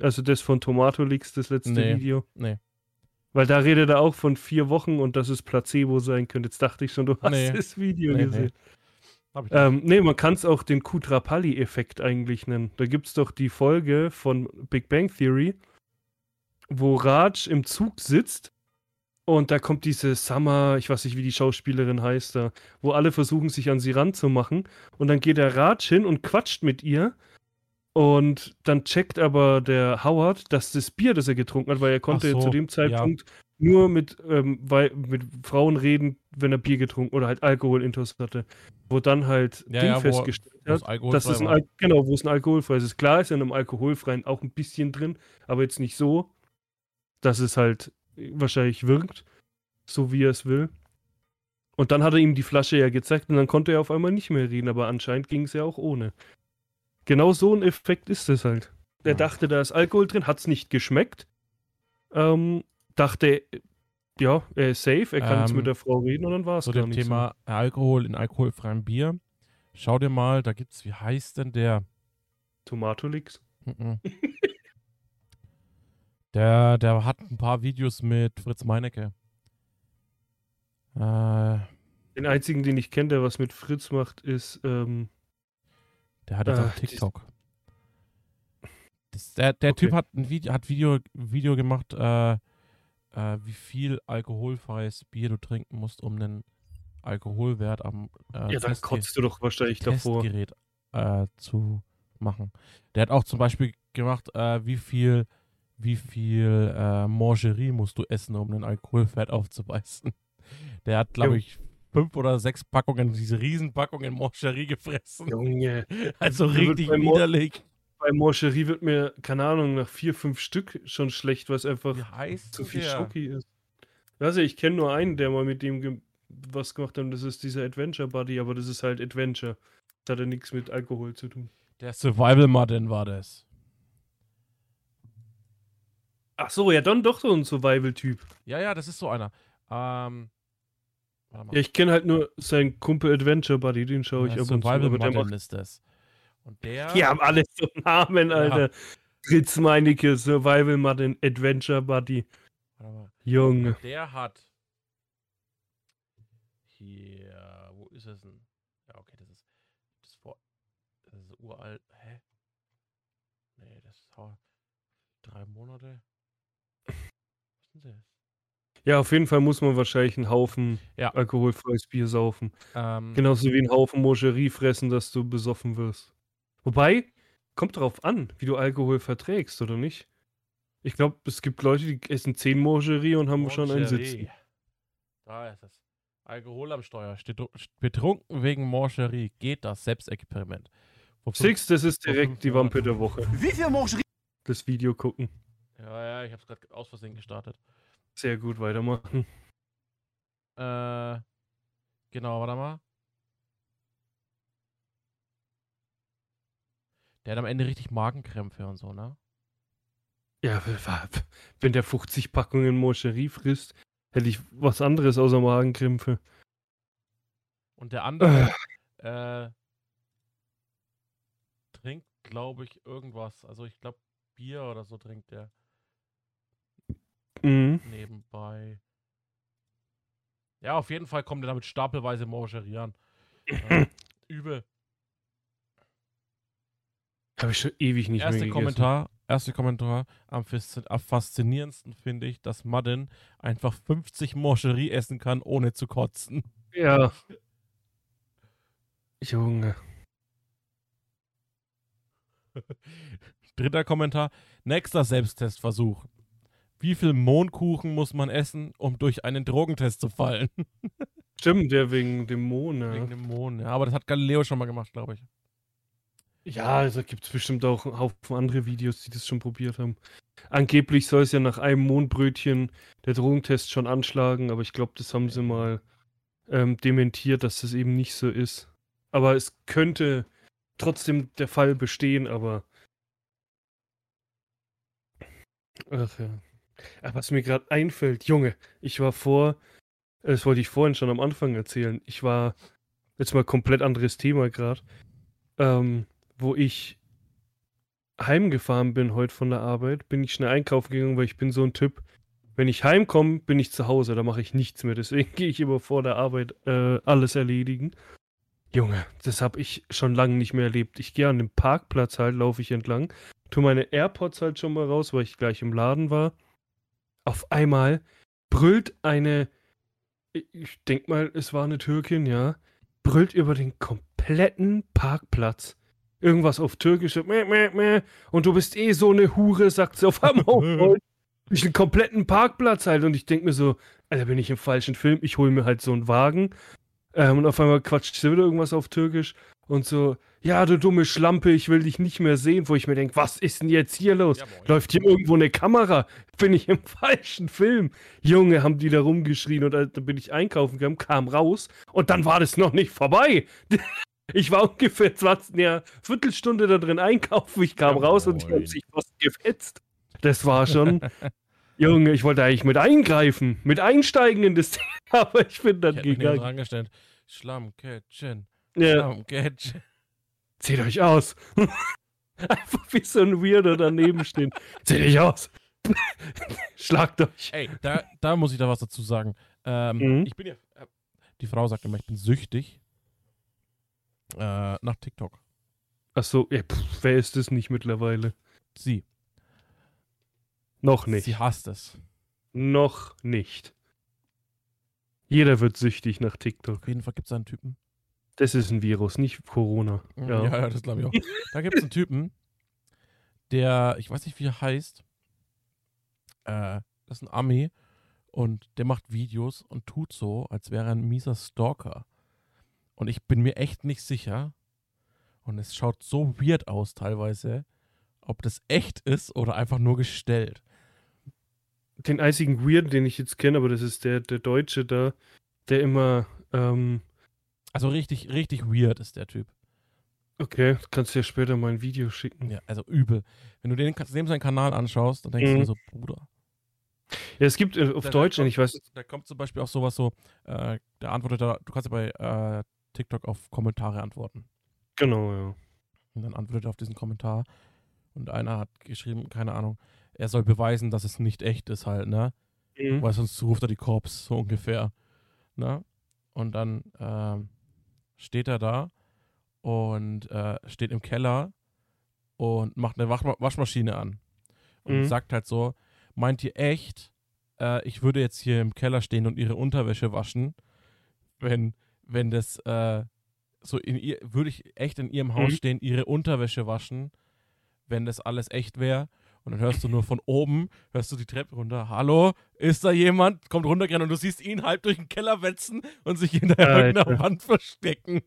also das von Tomato Leaks, das letzte Nee. Video. Nee. Weil da redet er auch von vier Wochen und dass es Placebo sein könnte. Jetzt dachte ich schon, du hast Nee. das Video Nee, nee. gesehen. Nicht. Ähm, nee, man kann es auch den Kutrapalli-Effekt eigentlich nennen. Da gibt es doch die Folge von Big Bang Theory, wo Raj im Zug sitzt und da kommt diese Summer, ich weiß nicht, wie die Schauspielerin heißt da, wo alle versuchen, sich an sie ranzumachen. Und dann geht der Raj hin und quatscht mit ihr. Und dann checkt aber der Howard, dass das Bier, das er getrunken hat, weil er konnte so, zu dem Zeitpunkt nur mit, ähm, weil, mit Frauen reden, wenn er Bier getrunken oder halt Alkoholintus hatte. Wo dann halt Ja, Ding ja, festgestellt hat, dass es ein. Al genau, wo es ein alkoholfreies ist. Klar ist in einem alkoholfreien auch ein bisschen drin, aber jetzt nicht so, dass es halt wahrscheinlich wirkt, so wie er es will. Und dann hat er ihm die Flasche ja gezeigt und dann konnte er auf einmal nicht mehr reden, aber anscheinend ging es ja auch ohne. Genau so ein Effekt ist es halt. Er Ja. dachte, da ist Alkohol drin, hat es nicht geschmeckt. Ähm, dachte, ja, er ist safe, er kann jetzt Ähm, mit der Frau reden und dann war es Zu dem Thema Alkohol in alkoholfreiem Bier. Schau dir mal, da gibt's, wie heißt denn der? so. Tomatolix. Der, der hat ein paar Videos mit Fritz Meinecke. Äh, Den einzigen, den ich kenne, der was mit Fritz macht, ist, ähm, der hat jetzt Äh, auch TikTok. Das, der der Typ Okay. hat ein Video, hat Video, Video gemacht, äh, äh, wie viel alkoholfreies Bier du trinken musst, um einen Alkoholwert am äh, ja, dann Testge- kotzt du doch wahrscheinlich davor. Testgerät äh, zu machen. Der hat auch zum Beispiel gemacht, äh, wie viel, wie viel äh, Mangerie musst du essen, um einen Alkoholfett aufzubeißen. Der hat, glaube ich, fünf oder sechs Packungen, diese Riesenpackungen Mangerie gefressen. Junge. Also richtig widerlich. Bei Morcherie wird mir, keine Ahnung, nach vier, fünf Stück schon schlecht, weil es einfach zu viel der? Schoki ist. Also ich kenne nur einen, der mal mit dem ge was gemacht hat, und das ist dieser Adventure Buddy, aber das ist halt Adventure. Das hat ja nichts mit Alkohol zu tun. Der Survival Madden war das. Ach so, ja, dann doch so ein Survival-Typ. Ja, ja, das ist so einer. Ähm, Warte mal. Ja, ich kenne halt nur seinen Kumpel Adventure Buddy, den schaue ich ab und zu. Survival aber der macht, ist das. Und der. die haben alle so Namen, Ja. Alter. Fritz Meinecke, Survival Martin, Adventure Buddy. Warte mal. Junge. Der hat. Hier. Wo ist es denn? Ja, okay, das ist. Das ist vor. Das ist uralt. Hä? Nee, das ist drei Monate. Was ist denn das? Ja, auf jeden Fall muss man wahrscheinlich einen Haufen Ja. alkoholfreies Bier saufen. Ähm, Genauso wie einen Haufen Moscherie fressen, dass du besoffen wirst. Wobei, kommt darauf an, wie du Alkohol verträgst, oder nicht? Ich glaube, es gibt Leute, die essen 10 Moscherie und haben schon einen. Sitzen. Da ist es. Alkohol am Steuer. Betrunken wegen Moncherie. Geht das Selbstexperiment. Six, das ist direkt die Wampe der Woche. Wie viel Moncherie? Das Video gucken. Ja, ja, ich hab's gerade aus Versehen gestartet. Sehr gut weitermachen. Äh, genau, warte mal. Der hat am Ende richtig Magenkrämpfe und so, ne? Ja, wenn der 50 Packungen Moscherie frisst, hätte ich was anderes außer Magenkrämpfe. Und der andere äh, trinkt, glaube ich, irgendwas. Also ich glaube, Bier oder so trinkt der Mhm. nebenbei. Ja, auf jeden Fall kommt er damit stapelweise Moncherie an. Äh, übel. Habe ich schon ewig nicht Erster mehr gegessen. Kommentar, erster Kommentar. Am, faszi- am faszinierendsten finde ich, dass Madden einfach 50 Moncherie essen kann, ohne zu kotzen. Ja. Junge. Dritter Kommentar. Nächster Selbsttestversuch. Wie viel Mohnkuchen muss man essen, um durch einen Drogentest zu fallen? Stimmt, der wegen dem Mond. Ja, Wegen dem Mohn. Ja, aber das hat Galileo schon mal gemacht, glaube ich. Ja also gibt es bestimmt auch einen Haufen andere Videos, die das schon probiert haben. Angeblich soll es ja nach einem Mondbrötchen der Drogentest schon anschlagen, aber ich glaube, das haben sie mal ähm, dementiert, dass das eben nicht so ist. Aber es könnte trotzdem der Fall bestehen, aber. Ach ja. Ach, was mir gerade einfällt, Junge, ich war vor, das wollte ich vorhin schon am Anfang erzählen, ich war, jetzt mal komplett anderes Thema gerade, ähm, wo ich heimgefahren bin heute von der Arbeit, bin ich schnell einkaufen gegangen, weil ich bin so ein Typ, wenn ich heimkomme, bin ich zu Hause, da mache ich nichts mehr, deswegen gehe ich immer vor der Arbeit äh, alles erledigen. Junge, das habe ich schon lange nicht mehr erlebt. Ich gehe an dem Parkplatz halt, laufe ich entlang, tue meine AirPods halt schon mal raus, weil ich gleich im Laden war. Auf einmal brüllt eine, ich- ich denk mal, es war eine Türkin, ja, brüllt über den kompletten Parkplatz. Irgendwas auf Türkisch, so, meh, meh, meh, und du bist eh so eine Hure, sagt sie auf einmal. Durch den kompletten Parkplatz halt und ich denk mir so, Alter, bin ich im falschen Film, ich hole mir halt so einen Wagen ähm, und auf einmal quatscht sie wieder irgendwas auf Türkisch und so, ja, du dumme Schlampe, ich will dich nicht mehr sehen, wo ich mir denke, was ist denn jetzt hier los? Ja. Läuft hier irgendwo eine Kamera? Bin ich im falschen Film? Junge, haben die da rumgeschrien und dann bin ich einkaufen gegangen, kam raus und dann war das noch nicht vorbei. Ich war ungefähr 20, ja, Viertelstunde da drin einkaufen, ich kam Ja, raus und die moin. haben sich fast gefetzt. Das war schon, Junge, ich wollte eigentlich mit eingreifen, mit einsteigen in das Thema, aber ich bin dann Ich gegangen. dran gestellt. Schlammkätzchen. Ja, Schlammkätzchen. zieht euch aus. Einfach wie so ein Weirdo daneben stehen. Zieht euch aus. Schlagt euch. Ey, da, da muss ich da was dazu sagen. Ähm, Mhm. Ich bin ja. Äh, die Frau sagt immer, ich bin süchtig. Äh, nach TikTok. Achso, ja, pff, wer ist es nicht mittlerweile? Sie. Noch nicht. Sie hasst es. Noch nicht. Jeder wird süchtig nach TikTok. Auf jeden Fall gibt es einen Typen. Das ist ein Virus, nicht Corona. Ja, Ja. ja, das glaube ich auch. Da gibt es einen Typen, der, ich weiß nicht, wie er heißt. Äh, das ist ein Ami und der macht Videos und tut so, als wäre er ein mieser Stalker. Und ich bin mir echt nicht sicher. Und es schaut so weird aus teilweise, ob das echt ist oder einfach nur gestellt. Den einzigen Weird, den ich jetzt kenne, aber das ist der, der Deutsche da, der immer, ähm, Also richtig, richtig weird ist der Typ. okay, kannst du ja später mal ein Video schicken. Ja, also übel. Wenn du den, dem seinen Kanal anschaust, dann denkst du Mhm. dir so, Bruder. Ja, es gibt äh, auf Da- Deutsch, da und ich weiß, kommt- Da kommt zum Beispiel auch sowas so, äh, der antwortet da, du kannst ja bei äh, TikTok auf Kommentare antworten. genau, ja. Und dann antwortet er auf diesen Kommentar. Und einer hat geschrieben, keine Ahnung, er soll beweisen, dass es nicht echt ist halt, ne? Mhm. Weil sonst ruft er die Korps, so ungefähr. Ne? Und dann ähm, steht er da und äh, steht im Keller und macht eine Waschma Waschmaschine an. Und Mhm. sagt halt so, meint ihr echt, äh, ich würde jetzt hier im Keller stehen und ihre Unterwäsche waschen, wenn, wenn das äh, so in ihr, würde ich echt in ihrem Haus Mhm. stehen, ihre Unterwäsche waschen, wenn das alles echt wäre. Und dann hörst du nur von oben, hörst du die Treppe runter. Hallo, ist da jemand? Kommt runtergerannt und du siehst ihn halb durch den Keller wetzen und sich hinter irgendeiner Wand verstecken.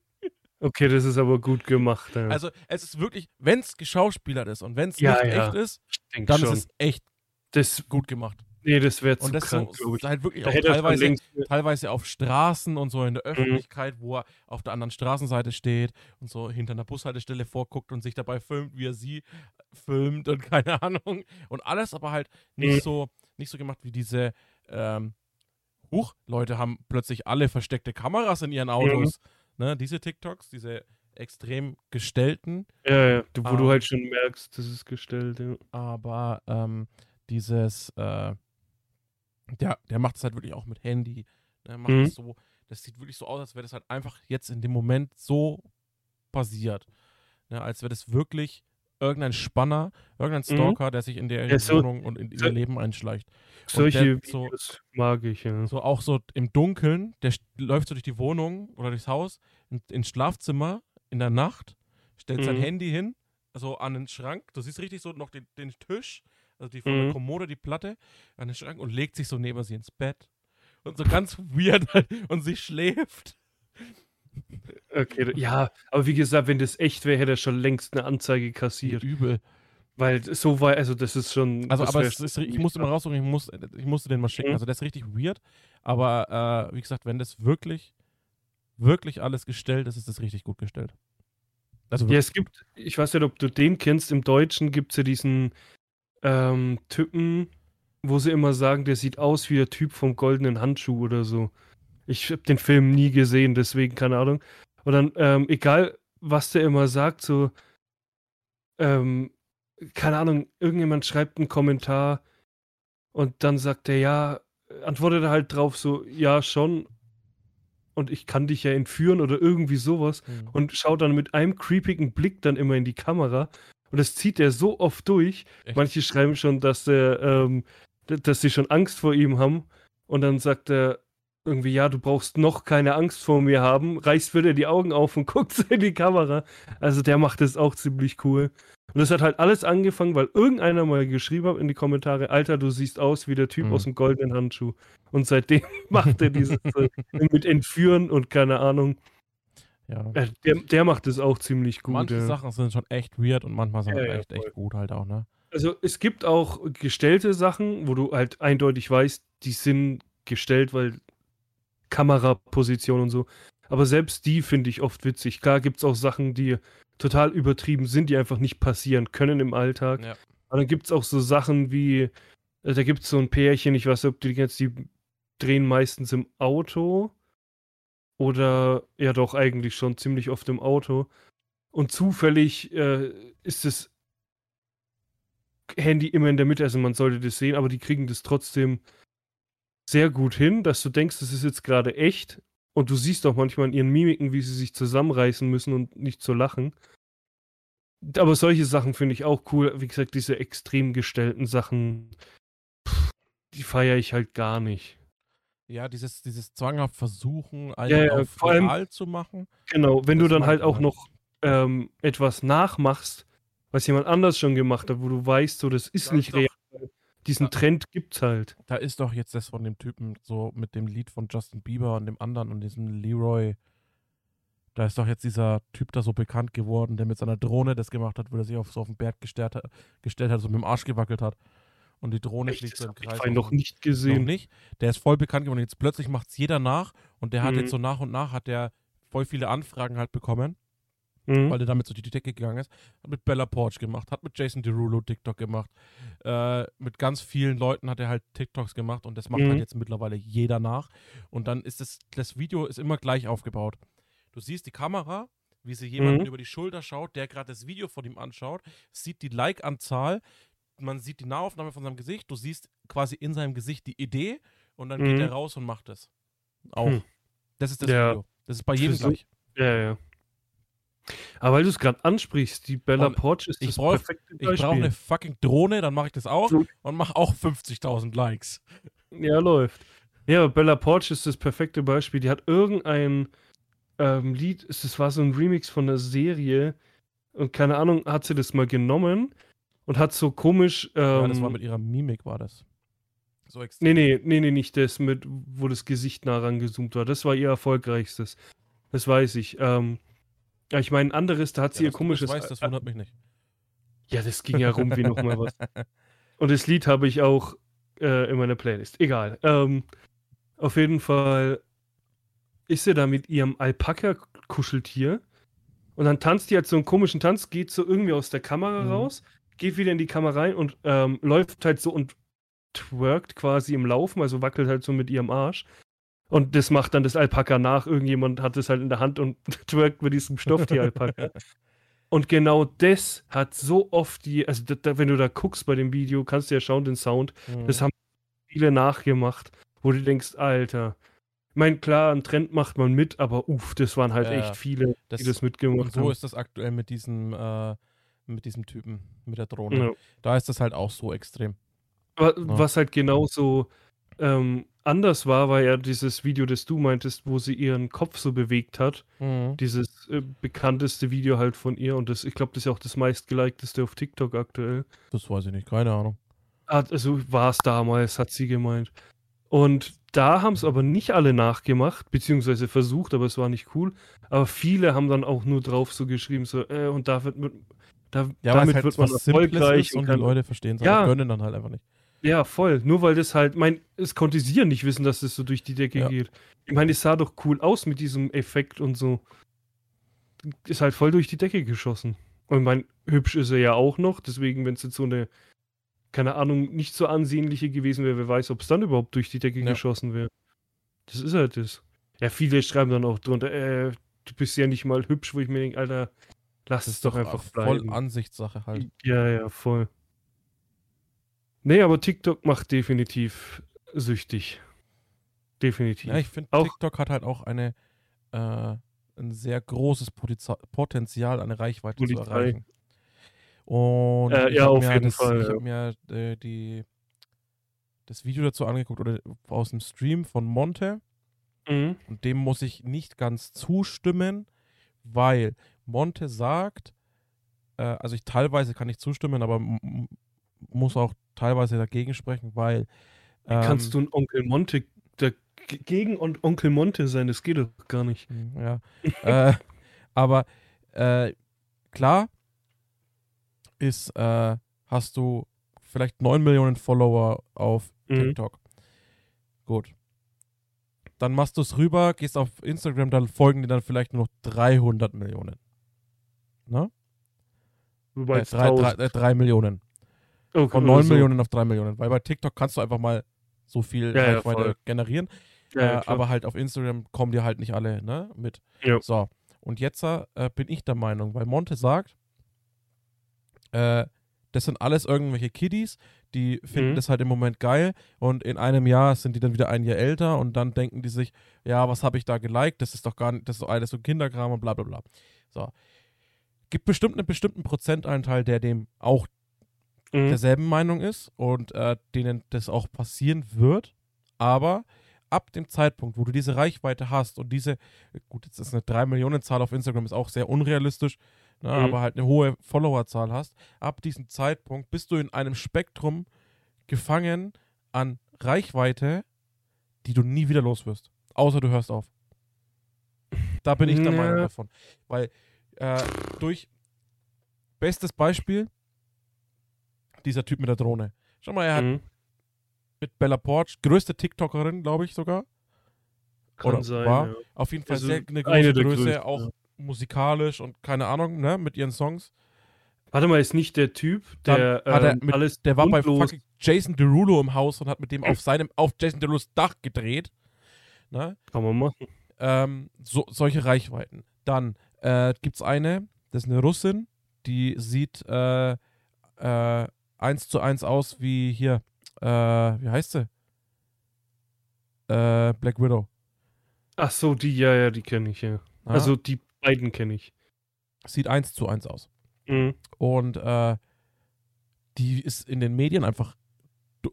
Okay, das ist aber gut gemacht. Ja. Also es ist wirklich, wenn es geschauspielert ist und wenn es Ja, nicht ja. echt ist, denk dann schon. ist es echt das, gut gemacht. Nee, das wäre zu Und das krank, so, halt wirklich Da auch teilweise, teilweise auf Straßen und so in Mhm. der Öffentlichkeit, wo er auf der anderen Straßenseite steht und so hinter einer Bushaltestelle vorguckt und sich dabei filmt, wie er sie filmt und keine Ahnung. Und alles aber halt nicht Mhm. so, nicht so gemacht wie diese, ähm, Huch, Leute haben plötzlich alle versteckte Kameras in ihren Mhm. Autos. Ne, diese TikToks, diese extrem gestellten, Ja, ja, du, wo Ah. du halt schon merkst, das ist gestellt. Ja. aber ähm, dieses, äh, der, der macht es halt wirklich auch mit Handy. Der macht Mhm. es so, das sieht wirklich so aus, als wäre das halt einfach jetzt in dem Moment so passiert. Ne, als wäre das wirklich irgendein Spanner, irgendein Mhm. Stalker, der sich in der Ja, so- Wohnung und in so- ihr Leben einschleicht. Solche der- so- mag ich, ja. So auch so im Dunkeln, der läuft so durch die Wohnung oder durchs Haus, in, ins Schlafzimmer in der Nacht, stellt sein Mhm. Handy hin, so an den Schrank. Du siehst richtig so noch den, den Tisch, also die von der Mhm. Kommode, die Platte, an den Schrank und legt sich so neben sie ins Bett. Und so ganz weird halt, und sie schläft. Okay, ja, aber wie gesagt, wenn das echt wäre, hätte er schon längst eine Anzeige kassiert. Übel. Weil so war, also das ist schon. Also, aber ist, ich musste mal raussuchen, ich, muss, ich musste den mal schicken. Mhm. Also, das ist richtig weird. Aber äh, wie gesagt, wenn das wirklich, wirklich alles gestellt ist, ist das richtig gut gestellt. Also, Ja, es gibt, ich weiß nicht, ob du den kennst, im Deutschen gibt es ja diesen ähm, Typen, wo sie immer sagen, der sieht aus wie der Typ vom goldenen Handschuh oder so. Ich habe den Film nie gesehen, deswegen keine Ahnung. Und dann, ähm, egal was der immer sagt, so, ähm, keine Ahnung, irgendjemand schreibt einen Kommentar und dann sagt er, ja, antwortet er halt drauf so, ja, schon. Und ich kann dich ja entführen oder irgendwie sowas Mhm. und schaut dann mit einem creepigen Blick dann immer in die Kamera. Und das zieht er so oft durch. Echt? Manche schreiben schon, dass er, ähm, dass sie schon Angst vor ihm haben. Und dann sagt er irgendwie, ja, du brauchst noch keine Angst vor mir haben. Reißt wieder die Augen auf und guckt in die Kamera. Also der macht das auch ziemlich cool. Und das hat halt alles angefangen, weil irgendeiner mal geschrieben hat in die Kommentare, Alter, du siehst aus wie der Typ Mhm. aus dem goldenen Handschuh. Und seitdem macht er dieses äh, mit Entführen und keine Ahnung. Ja. Äh, der, der macht es auch ziemlich gut. Manche ja. Sachen sind schon echt weird und manchmal sind Ja, ja, echt, voll. echt gut halt auch, ne? Also es gibt auch gestellte Sachen, wo du halt eindeutig weißt, die sind gestellt, weil Kameraposition und so. Aber selbst die finde ich oft witzig. Klar gibt es auch Sachen, die total übertrieben sind, die einfach nicht passieren können im Alltag. Ja. Aber dann gibt es auch so Sachen wie, äh, da gibt es so ein Pärchen, ich weiß nicht, ob die kennst, die drehen meistens im Auto. Oder ja doch, eigentlich schon ziemlich oft im Auto. Und zufällig äh, ist das Handy immer in der Mitte, also man sollte das sehen, aber die kriegen das trotzdem sehr gut hin, dass du denkst, das ist jetzt gerade echt. Und du siehst auch manchmal in ihren Mimiken, wie sie sich zusammenreißen müssen und nicht zu lachen. Aber solche Sachen finde ich auch cool. Wie gesagt, diese extrem gestellten Sachen, pff, die feiere ich halt gar nicht. Ja, dieses, dieses zwanghaft versuchen, Ja, einen ja, auf vor allem- real zu machen. Genau, wenn du dann halt auch noch ähm, etwas nachmachst, was jemand anders schon gemacht hat, wo du weißt, so, das ist Da nicht ist doch- real. Diesen da- Trend gibt's halt. Da ist doch jetzt das von dem Typen so mit dem Lied von Justin Bieber und dem anderen und diesem Leroy. Da ist doch jetzt dieser Typ da so bekannt geworden, der mit seiner Drohne das gemacht hat, wo er sich auf, so auf den Berg gestellt hat, gestellt hat, so mit dem Arsch gewackelt hat. Und die Drohne Echt, fliegt so im ich Kreis. auf noch nicht Noch gesehen. nicht. Der ist voll bekannt geworden. Jetzt plötzlich macht es jeder nach und der hat Mhm. jetzt so nach und nach hat der voll viele Anfragen halt bekommen. Mhm. weil er damit so die Decke gegangen ist. Hat mit Bella Porch gemacht, hat mit Jason Derulo TikTok gemacht. Äh, mit ganz vielen Leuten hat er halt TikToks gemacht und das macht Mhm. halt jetzt mittlerweile jeder nach. Und dann ist das, das Video ist immer gleich aufgebaut. Du siehst die Kamera, wie sie jemanden Mhm. über die Schulter schaut, der gerade das Video von ihm anschaut, sieht die Like-Anzahl, man sieht die Nahaufnahme von seinem Gesicht, du siehst quasi in seinem Gesicht die Idee und dann geht Mhm. er raus und macht es. Auch. Hm. Das ist das Ja. Video. Das ist bei jedem Versuch- gleich. Ja, ja. Aber weil du es gerade ansprichst, die Bella Und Porch ist ich das brauch- Ich brauche eine fucking Drohne, dann mache ich das auch So. und mache auch 50.000 Likes. Ja, läuft. Ja, Bella Porch ist das perfekte Beispiel. Die hat irgendein ähm, Lied, es es war so ein Remix von einer Serie und keine Ahnung, hat sie das mal genommen und hat so komisch. Ähm, ja, das war mit ihrer Mimik, war das. So extrem. nee, nee, nee, nee, nicht das mit, wo das Gesicht nah rangezoomt war. Das war ihr erfolgreichstes. Das weiß ich. Ähm, ja, ich meine, ein anderes, da hat sie Ja, ihr komisches. weißt, das wundert mich nicht. Ja, das ging ja rum wie nochmal was. Und das Lied habe ich auch äh, in meiner Playlist. Egal. Ähm, auf jeden Fall ist sie da mit ihrem Alpaka-Kuscheltier. Und dann tanzt die halt so einen komischen Tanz, geht so irgendwie aus der Kamera Mhm. raus, geht wieder in die Kamera rein und ähm, läuft halt so und twerkt quasi im Laufen, also wackelt halt so mit ihrem Arsch. Und das macht dann das Alpaka nach. Irgendjemand hat es halt in der Hand und twerkt mit diesem Stofftier-Alpaka. Und genau das hat so oft die, also da, wenn du da guckst bei dem Video, kannst du ja schauen, den Sound, Mhm. das haben viele nachgemacht, wo du denkst, Alter. Ich meine, klar, einen Trend macht man mit, aber uff, das waren halt Ja, echt viele, das, die das mitgemacht und so haben. ist das aktuell mit diesem, äh, mit diesem Typen, mit der Drohne. Ja. Da ist das halt auch so extrem. Wa- Was halt genauso ähm, anders war, war ja dieses Video, das du meintest, wo sie ihren Kopf so bewegt hat. Mhm. Dieses äh, bekannteste Video halt von ihr und das, ich glaube, das ist ja auch das meistgelikteste auf TikTok aktuell. Das weiß ich nicht, keine Ahnung. Also war es damals, hat sie gemeint. Und da haben es aber nicht alle nachgemacht, beziehungsweise versucht, aber es war nicht cool. Aber viele haben dann auch nur drauf so geschrieben, so, äh, und da wird, mit- da, Ja, damit halt wird man erfolgreich und und die Leute verstehen es, Ja. können dann halt einfach nicht. Ja, voll. Nur weil das halt, mein, es konnte sie ja nicht wissen, dass das so durch die Decke Ja. geht. Ich meine, es sah doch cool aus mit diesem Effekt und so. Ist halt voll durch die Decke geschossen. Und ich meine, hübsch ist er ja auch noch, deswegen, wenn es jetzt so eine, keine Ahnung, nicht so ansehnliche gewesen wäre, wer weiß, ob es dann überhaupt durch die Decke Ja. geschossen wäre. Das ist halt das. Ja, viele schreiben dann auch drunter, äh, du bist ja nicht mal hübsch, wo ich mir denke, Alter, lass Das es doch einfach voll bleiben. Ansichtssache halt. Ja, ja, voll. Nee, aber TikTok macht definitiv süchtig. Definitiv. Ja, ich finde, TikTok hat halt auch eine, äh, ein sehr großes Potiza- Potenzial, eine Reichweite zu Polizei. erreichen. Und Äh, ich ja, auf jeden das, Fall, Ich habe mir äh, die, das Video dazu angeguckt oder aus dem Stream von Monte. Mhm. Und dem muss ich nicht ganz zustimmen, weil Monte sagt, äh, also ich teilweise kann ich zustimmen, aber muss auch teilweise dagegen sprechen, weil ähm, Kannst du ein Onkel Monte dagegen und Onkel Monte sein? Das geht doch gar nicht. Hm, Ja. äh, aber äh, klar ist, äh, hast du vielleicht 9 Millionen Follower auf Mhm. TikTok. Gut. Dann machst du es rüber, gehst auf Instagram, dann folgen dir dann vielleicht nur noch 300 Millionen. Ne? Wobei Äh, drei, drei, 1000 äh, drei Millionen. Okay, Von oder 9 so. Millionen auf 3 Millionen. Weil bei TikTok kannst du einfach mal so viel Ja, ja, Reichweite voll. generieren. Ja, ja, äh, aber halt auf Instagram kommen dir halt nicht alle ne, mit. Ja. So, und jetzt äh, bin ich der Meinung, weil Monte sagt, äh, das sind alles irgendwelche Kiddies, die finden Mhm. das halt im Moment geil und in einem Jahr sind die dann wieder ein Jahr älter und dann denken die sich, ja, was habe ich da geliked? Das ist doch gar nicht, das ist doch alles so Kinderkram und bla bla bla. So. Gibt bestimmt einen bestimmten Prozentanteil, der dem auch Mhm. derselben Meinung ist und äh, denen das auch passieren wird. Aber ab dem Zeitpunkt, wo du diese Reichweite hast und diese, gut, jetzt ist eine 3 Millionen Zahl auf Instagram, ist auch sehr unrealistisch, ne, Mhm. aber halt eine hohe Followerzahl hast, ab diesem Zeitpunkt bist du in einem Spektrum gefangen an Reichweite, die du nie wieder los wirst. Außer du hörst auf. Da bin ich der. Meinung davon. Weil äh, durch bestes Beispiel, dieser Typ mit der Drohne. Schau mal, er hat Mhm. mit Bella Porch, größte TikTokerin, glaube ich sogar. Kann oder sein. war. Ja. Auf jeden Fall Also sehr, eine eine große der Größe, größten, auch ja. musikalisch und keine Ahnung, ne, mit ihren Songs. Warte mal, ist nicht der Typ, der er ähm, mit, alles der war bei fucking Jason Derulo im Haus und hat mit dem auf seinem, auf Jason Derulos Dach gedreht. Ne? Kann man machen. Ähm, so, solche Reichweiten. Dann äh, gibt es eine, das ist eine Russin, die sieht äh, äh, eins zu eins aus wie hier, äh, wie heißt sie? Äh, Black Widow. Ach so, die, ja, ja, die kenne ich, ja. Ja? Also die beiden kenne ich. sieht eins zu eins aus. Mhm. Und äh, die ist in den Medien einfach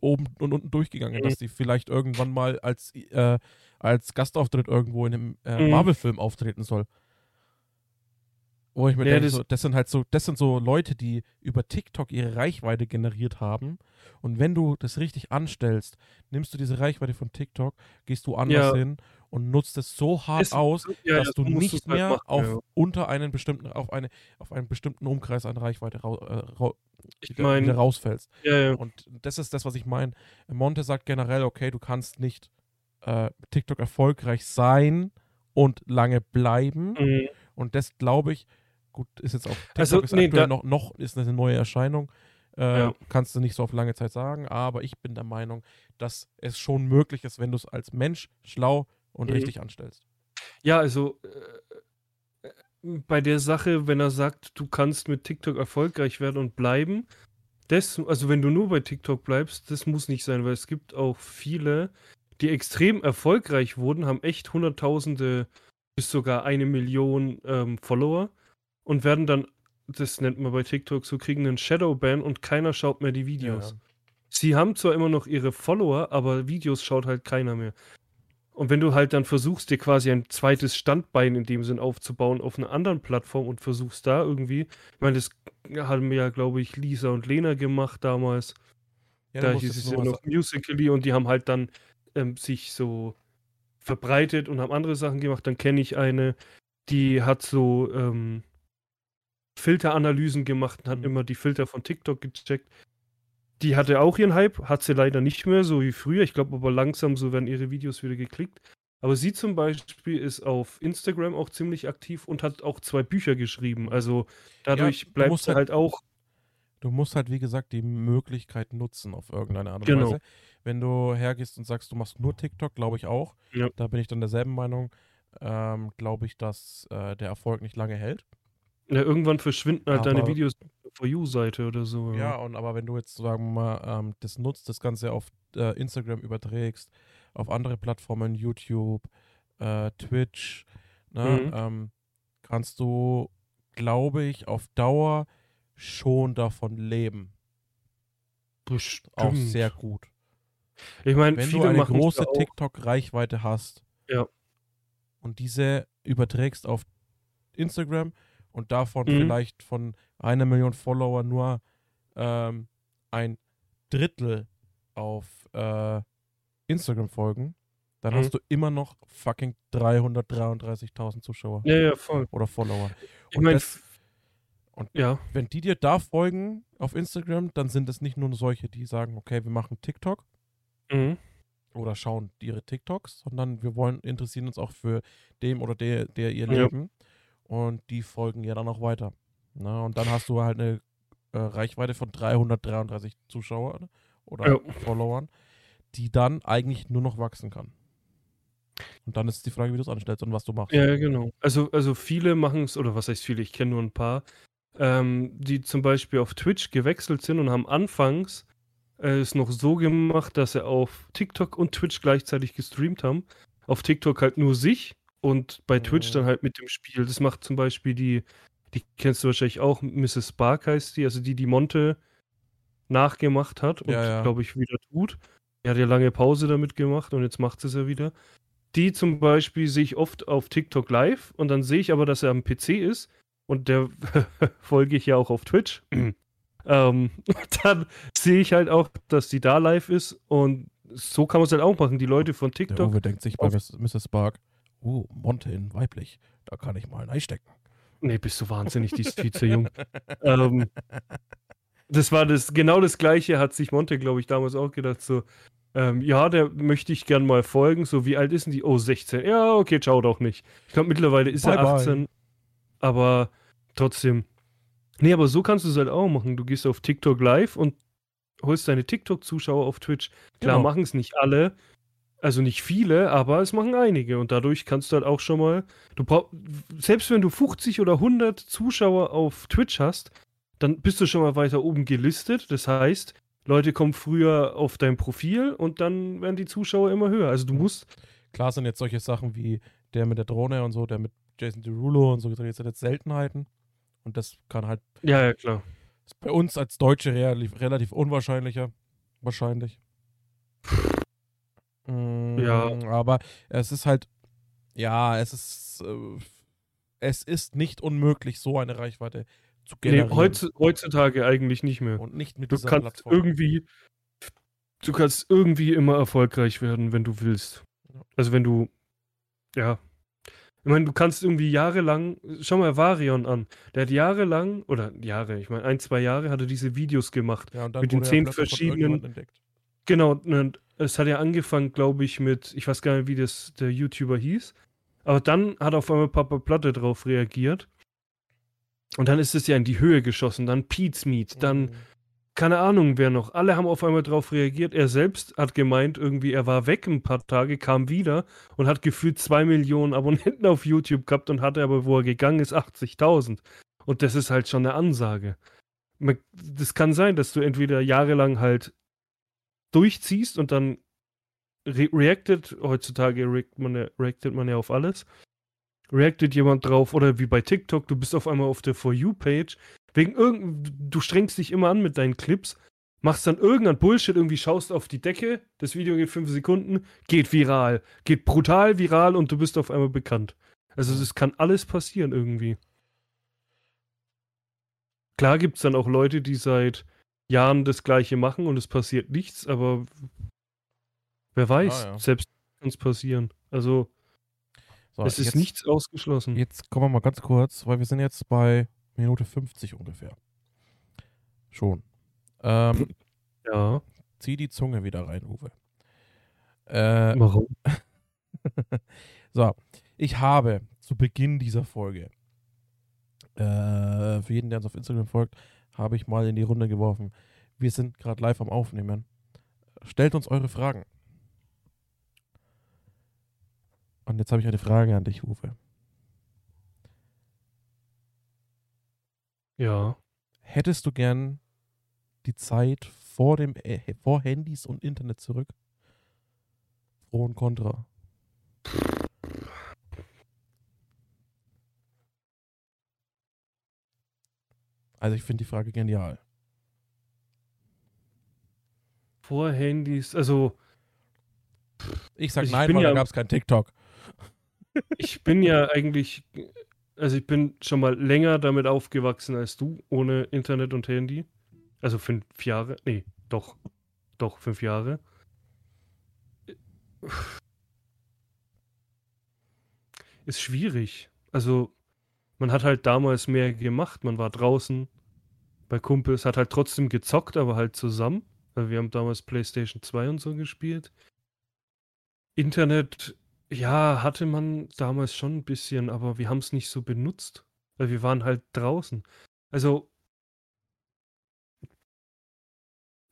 oben und unten durchgegangen, Mhm. dass die vielleicht irgendwann mal als, äh, als Gastauftritt irgendwo in einem äh, Mhm. Marvel-Film auftreten soll. Wo ich mir Ja, denke, das- so, das sind halt so, das sind so Leute, die über TikTok ihre Reichweite generiert haben. Und wenn du das richtig anstellst, nimmst du diese Reichweite von TikTok, gehst du anders Ja. hin und nutzt es so hart Es- aus, Ja, dass du nicht halt mehr machen, auf unter einen bestimmten, auf eine, auf einen bestimmten Umkreis an Reichweite rau, äh, rau, Ich wieder, wieder meine, rausfällst. Und das ist das, was ich meine. Monte sagt generell, okay, du kannst nicht äh, TikTok erfolgreich sein und lange bleiben. Mhm. Und das glaube ich, gut, ist jetzt auch TikTok Also, ist nee, aktuell noch, noch ist eine neue Erscheinung. Äh, Ja. Kannst du nicht so auf lange Zeit sagen, aber ich bin der Meinung, dass es schon möglich ist, wenn du es als Mensch schlau und Mhm. richtig anstellst. Ja, also äh, äh, bei der Sache, wenn er sagt, du kannst mit TikTok erfolgreich werden und bleiben, das, also wenn du nur bei TikTok bleibst, das muss nicht sein, weil es gibt auch viele, die extrem erfolgreich wurden, haben echt Hunderttausende bis sogar eine Million ähm, Follower und werden dann, das nennt man bei TikTok so, kriegen einen Shadowban und keiner schaut mehr die Videos. Sie haben zwar immer noch ihre Follower, aber Videos schaut halt keiner mehr. Und wenn du halt dann versuchst, dir quasi ein zweites Standbein in dem Sinn aufzubauen auf einer anderen Plattform und versuchst da irgendwie, ich meine, das haben ja, glaube ich, Lisa und Lena gemacht damals. Ja, da hieß es ja noch Musically und die haben halt dann ähm, sich so verbreitet und haben andere Sachen gemacht. Dann kenne ich eine, die hat so ähm, Filteranalysen gemacht und hat immer die Filter von TikTok gecheckt. Die hatte auch ihren Hype, hat sie leider nicht mehr, so wie früher. Ich glaube aber langsam so werden ihre Videos wieder geklickt. Aber sie zum Beispiel ist auf Instagram auch ziemlich aktiv und hat auch zwei Bücher geschrieben. Also dadurch du bleibt sie halt- halt auch. Du musst halt, wie gesagt, die Möglichkeit nutzen auf irgendeine Art und Genau. Weise. Wenn du hergehst und sagst, du machst nur TikTok, glaube ich auch. Ja. Da bin ich dann derselben Meinung. Ähm, glaube ich, dass äh, der Erfolg nicht lange hält. Ja, irgendwann verschwinden halt deine Aber- Videos auf der For You-Seite oder so. Ja, und aber wenn du jetzt, sagen wir mal, ähm, das nutzt, das Ganze auf äh, Instagram überträgst, auf andere Plattformen, YouTube, äh, Twitch, ne, Mhm. ähm, kannst du, glaube ich, auf Dauer schon davon leben. Bestimmt. Auch sehr gut. Ich meine, Wenn du eine große. TikTok-Reichweite hast Ja. und diese überträgst auf Instagram und davon Mhm. vielleicht von einer Million Follower nur ähm, ein Drittel auf äh, Instagram folgen, dann Mhm. hast du immer noch fucking 333.000 Zuschauer Ja, ja, voll. oder Follower. Ich Und meine, das- und- ja, Wenn die dir da folgen auf Instagram, dann sind es nicht nur solche, die sagen, okay, wir machen TikTok, mhm. oder schauen ihre TikToks, sondern wir wollen interessieren uns auch für dem oder der, der ihr Ja. Leben. Und die folgen ja dann auch weiter. Na, und dann hast du halt eine äh, Reichweite von 333 Zuschauern oder Ja. Followern, die dann eigentlich nur noch wachsen kann. Und dann ist die Frage, wie du es anstellst und was du machst. Ja, ja, genau. Also, also viele machen es, oder was heißt viele, ich kenne nur ein paar, ähm, die zum Beispiel auf Twitch gewechselt sind und haben anfangs äh, es noch so gemacht, dass sie auf TikTok und Twitch gleichzeitig gestreamt haben. Auf TikTok halt nur sich und bei Twitch dann halt mit dem Spiel. Das macht zum Beispiel die, die kennst du wahrscheinlich auch, Mrs. Spark heißt die, also die, die Monte nachgemacht hat und Ja, ja. glaube ich wieder tut. Die hat ja lange Pause damit gemacht und jetzt macht sie es ja wieder. Die zum Beispiel sehe ich oft auf TikTok live und dann sehe ich aber, dass er am PC ist und der folge ich ja auch auf Twitch. ähm, dann sehe ich halt auch, dass die da live ist und so kann man es halt auch machen. Die Leute von Der TikTok. Uwe denkt sich bei Mrs. Spark, oh, Monte in weiblich, da kann ich mal ein Ei stecken. Nee, bist du wahnsinnig, die ist viel zu jung. ähm, das war das, genau das gleiche hat sich Monte, glaube ich, damals auch gedacht. So, ähm, ja, der möchte ich gern mal folgen. So, wie alt ist denn die? Oh, 16. Ja, okay, ciao doch nicht. Ich glaube, mittlerweile ist Bye, er bye. 18. aber trotzdem. Nee, aber so kannst du es halt auch machen. Du gehst auf TikTok live und holst deine TikTok-Zuschauer auf Twitch. Klar Genau. machen es nicht alle, also nicht viele, aber es machen einige. Und dadurch kannst du halt auch schon mal, du brauch, selbst wenn du 50 oder 100 Zuschauer auf Twitch hast, dann bist du schon mal weiter oben gelistet. Das heißt, Leute kommen früher auf dein Profil und dann werden die Zuschauer immer höher. Also du musst, Klar sind jetzt solche Sachen wie der mit der Drohne und so, der mit Jason Derulo und so, das sind jetzt Seltenheiten. Und das kann halt ja, ja, klar. ist bei uns als Deutsche relativ, relativ unwahrscheinlicher. Wahrscheinlich. Mm, Ja. Aber es ist halt, ja, es ist, äh, es ist nicht unmöglich, so eine Reichweite zu Nee, generieren. heutz, heutzutage eigentlich nicht mehr. und nicht mit Du dieser kannst Plattform. irgendwie, du kannst irgendwie immer erfolgreich werden, wenn du willst. Also wenn du, ja. Ich meine, du kannst irgendwie jahrelang, schau mal Varion an. Der hat jahrelang, oder Jahre, ich meine, ein, zwei Jahre hat er diese Videos gemacht. ja, und dann mit den zehn verschiedenen-. Genau, und es hat ja angefangen, glaube ich, mit, ich weiß gar nicht, wie das der YouTuber hieß. Aber dann hat auf einmal Papa Platte drauf reagiert. Und dann ist es ja in die Höhe geschossen. Dann Pete's Meat, dann Mhm. keine Ahnung, wer noch. Alle haben auf einmal drauf reagiert. Er selbst hat gemeint, irgendwie, er war weg ein paar Tage, kam wieder und hat gefühlt zwei Millionen Abonnenten auf YouTube gehabt und hatte aber, wo er gegangen ist, 80.000. Und das ist halt schon eine Ansage. Das kann sein, dass du entweder jahrelang halt durchziehst und dann re reactet, heutzutage reactet man, ja, reactet man ja auf alles, reactet jemand drauf oder wie bei TikTok, du bist auf einmal auf der For You-Page, wegen irgend, du strengst dich immer an mit deinen Clips, machst dann irgendein Bullshit, irgendwie schaust auf die Decke, das Video geht fünf Sekunden, geht viral, geht brutal viral und du bist auf einmal bekannt. Also das kann alles passieren irgendwie. Klar gibt es dann auch Leute, die seit Jahren das gleiche machen und es passiert nichts, aber wer weiß, ja. selbst kann es passieren. Also So, es ist jetzt, nichts ausgeschlossen. Jetzt kommen wir mal ganz kurz, weil wir sind jetzt bei Minute 50 ungefähr. Schon. Ähm, Ja, zieh die Zunge wieder rein, Uwe. Äh, warum? so, ich habe zu Beginn dieser Folge, äh, für jeden, der uns auf Instagram folgt, habe ich mal in die Runde geworfen. Wir sind gerade live am Aufnehmen. Stellt uns eure Fragen. Und jetzt habe ich eine Frage an dich, Uwe. Ja. Hättest du gern die Zeit vor dem äh, vor Handys und Internet zurück? Pro und Contra. Also ich finde die Frage genial. Vor Handys, also Ich sag Ich nein, weil ja- da gab es keinen TikTok. ich bin ja eigentlich, also ich bin schon mal länger damit aufgewachsen als du, ohne Internet und Handy. Also fünf Jahre, nee, doch, doch, fünf Jahre. Ist schwierig. Also, man hat halt damals mehr gemacht. Man war draußen bei Kumpels, hat halt trotzdem gezockt, aber halt zusammen. Weil wir haben damals PlayStation 2 und so gespielt. Internet, ja, hatte man damals schon ein bisschen, aber wir haben es nicht so benutzt. Weil wir waren halt draußen. Also,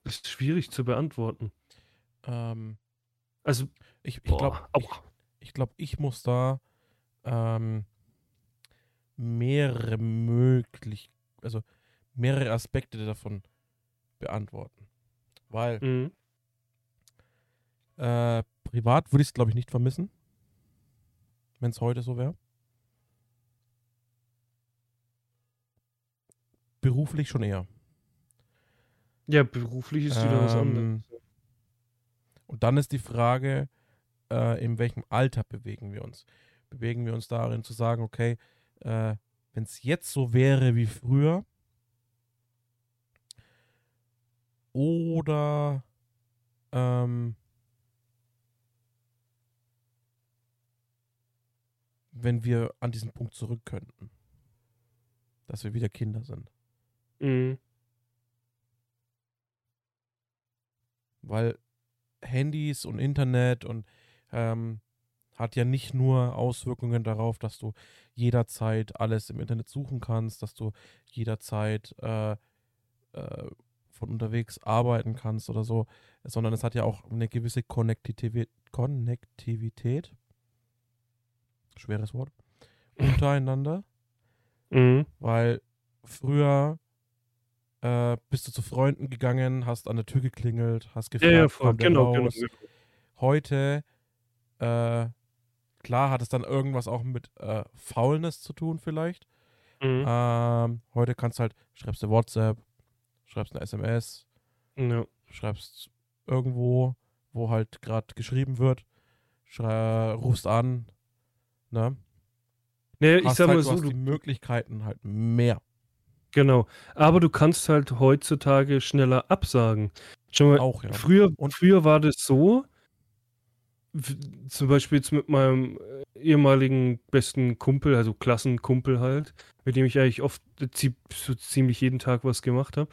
ist schwierig zu beantworten. Ähm, Also, ich ich glaube, ich, ich, glaub, ich muss da ähm, mehrere möglich, also mehrere Aspekte davon beantworten. Weil Mhm. Äh, privat würde ich es, glaube ich, nicht vermissen. Wenn es heute so wäre. Beruflich schon eher. Ja, beruflich ist wieder was Ähm, anderes. Und dann ist die Frage, äh, in welchem Alter bewegen wir uns? Bewegen wir uns darin zu sagen, okay, äh, wenn es jetzt so wäre wie früher, oder ähm, wenn wir an diesen Punkt zurück könnten, dass wir wieder Kinder sind. Mhm. weil Handys und Internet und ähm, hat ja nicht nur Auswirkungen darauf, dass du jederzeit alles im Internet suchen kannst, dass du jederzeit äh, äh, von unterwegs arbeiten kannst oder so, sondern es hat ja auch eine gewisse Konnektivität, Konnektivität schweres Wort, untereinander. Mhm. Weil früher äh, bist du zu Freunden gegangen, hast an der Tür geklingelt, hast gefragt, Ja, ja, voll. Genau, genau. raus. Heute, äh, klar hat es dann irgendwas auch mit äh, Faulness zu tun vielleicht. Mhm. Ähm, heute kannst du halt, schreibst du WhatsApp, schreibst eine SMS, Ja. schreibst irgendwo, wo halt gerade geschrieben wird, rufst an, ne? Nee, ich sag halt, mal so, du, die Möglichkeiten halt mehr. genau. Aber du kannst halt heutzutage schneller absagen. Schau mal, Auch, ja. früher, Und- früher war das so, zum Beispiel jetzt mit meinem äh, ehemaligen besten Kumpel, also Klassenkumpel halt, mit dem ich eigentlich oft äh, so ziemlich jeden Tag was gemacht habe.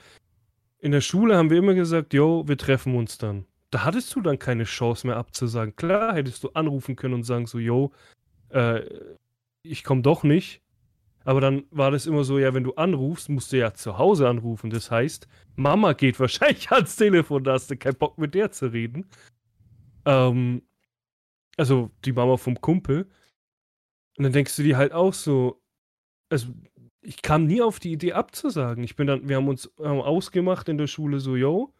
In der Schule haben wir immer gesagt, yo, wir treffen uns dann. Da hattest du dann keine Chance mehr abzusagen. Klar hättest du anrufen können und sagen so, yo, äh, ich komme doch nicht. Aber dann war das immer so, ja, wenn du anrufst, musst du ja zu Hause anrufen. Das heißt, Mama geht wahrscheinlich ans Telefon, da hast du keinen Bock mit der zu reden. Ähm, also die Mama vom Kumpel. Und dann denkst du dir halt auch so, also ich kam nie auf die Idee abzusagen. Ich bin dann, wir haben uns haben ausgemacht in der Schule so, yo,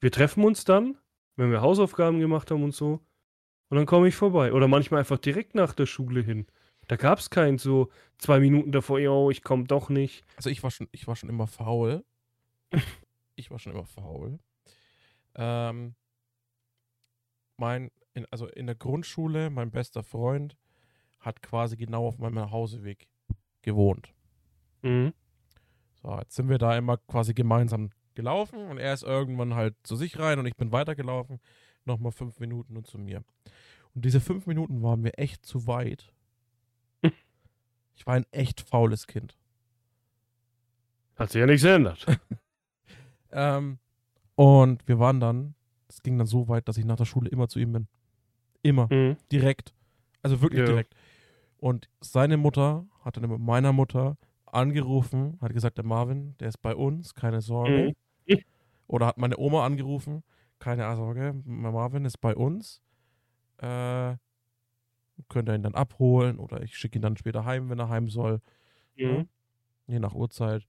wir treffen uns dann, wenn wir Hausaufgaben gemacht haben und so. Und dann komme ich vorbei. Oder manchmal einfach direkt nach der Schule hin. Da gab es kein so zwei Minuten davor, yo, ich komme doch nicht. Also ich war schon, ich war schon immer faul. ich war schon immer faul. Ähm, mein, in, also in der Grundschule, mein bester Freund hat quasi genau auf meinem Nachhauseweg gewohnt. Mhm. So, jetzt sind wir da immer quasi gemeinsam gelaufen und er ist irgendwann halt zu sich rein und ich bin weitergelaufen. Nochmal fünf Minuten und zu mir. Und diese fünf Minuten waren mir echt zu weit. Ich war ein echt faules Kind. Hat sich ja nichts geändert. Ähm, und wir waren dann, es ging dann so weit, dass ich nach der Schule immer zu ihm bin. Immer. Mhm. Direkt. Also wirklich Ja. direkt. Und seine Mutter hat dann mit meiner Mutter angerufen, hat gesagt, der Marvin, der ist bei uns, keine Sorge. Mhm. Oder hat meine Oma angerufen, keine Sorge, Marvin ist bei uns. Äh, könnt ihr ihn dann abholen oder ich schicke ihn dann später heim, wenn er heim soll. Mhm. Je nach Uhrzeit.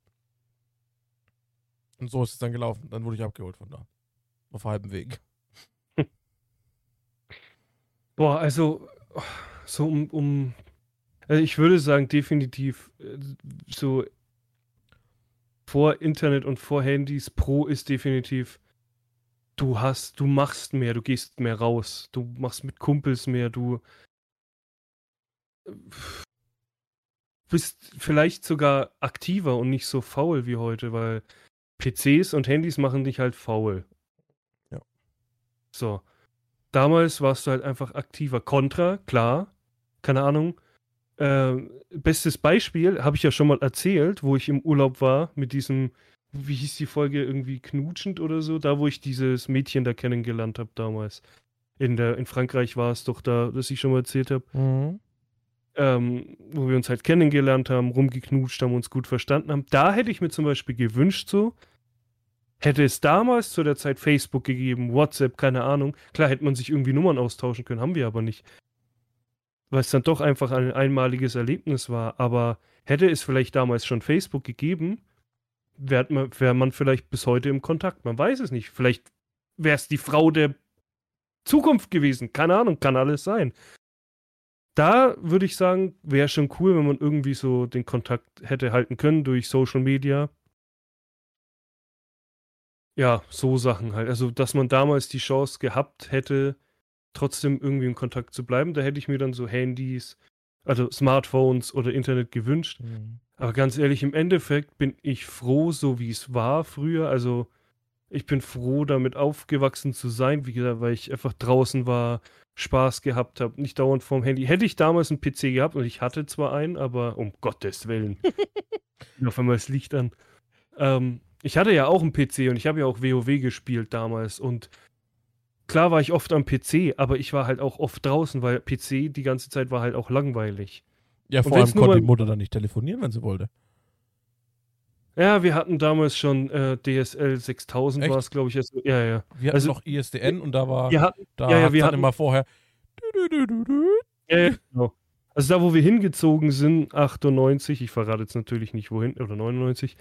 Und so ist es dann gelaufen. Dann wurde ich abgeholt von da. Auf halbem Weg. Boah, also so um, um also ich würde sagen, definitiv äh, so vor Internet und vor Handys Pro ist definitiv, du hast, du machst mehr, du gehst mehr raus, du machst mit Kumpels mehr, du bist vielleicht sogar aktiver und nicht so faul wie heute, weil PCs und Handys machen dich halt faul. Ja. So. Damals warst du halt einfach aktiver. Contra, klar. Keine Ahnung. Ähm, bestes Beispiel habe ich ja schon mal erzählt, wo ich im Urlaub war mit diesem, wie hieß die Folge, irgendwie knutschend oder so, da wo ich dieses Mädchen da kennengelernt habe damals. In, der, in Frankreich war es doch da, das ich schon mal erzählt habe Mhm. ähm, wo wir uns halt kennengelernt haben, rumgeknutscht haben, uns gut verstanden haben. Da hätte ich mir zum Beispiel gewünscht, so, hätte es damals zu der Zeit Facebook gegeben, WhatsApp, keine Ahnung. Klar hätte man sich irgendwie Nummern austauschen können, haben wir aber nicht. Weil es dann doch einfach ein einmaliges Erlebnis war. Aber hätte es vielleicht damals schon Facebook gegeben, wäre man, wär man vielleicht bis heute im Kontakt. Man weiß es nicht. Vielleicht wäre es die Frau der Zukunft gewesen. Keine Ahnung, kann alles sein da würde ich sagen, wäre schon cool, wenn man irgendwie so den Kontakt hätte halten können durch Social Media. Ja, so Sachen halt. Also, dass man damals die Chance gehabt hätte, trotzdem irgendwie in Kontakt zu bleiben, da hätte ich mir dann so Handys, also Smartphones oder Internet gewünscht. Mhm. Aber ganz ehrlich, im Endeffekt bin ich froh, so wie es war früher. Also, ich bin froh, damit aufgewachsen zu sein, wie gesagt, weil ich einfach draußen war, Spaß gehabt habe, nicht dauernd vorm Handy. Hätte ich damals einen PC gehabt und ich hatte zwar einen, aber um Gottes Willen. auf einmal das Licht an. Ähm, ich hatte ja auch einen PC und ich habe ja auch WoW gespielt damals und klar war ich oft am PC, aber ich war halt auch oft draußen, weil PC die ganze Zeit war halt auch langweilig. Ja, vor allem konnte die Mutter dann nicht telefonieren, wenn sie wollte. Ja, wir hatten damals schon äh, DSL 6000 Echt? war es, glaube ich. Also, ja, ja. Wir hatten Also- noch ISDN und da war, Wir hatten, da ja, ja, wir hatten- immer vorher. Ja, genau. Also da, wo wir hingezogen sind, 98, ich verrate jetzt natürlich nicht wohin, oder 99,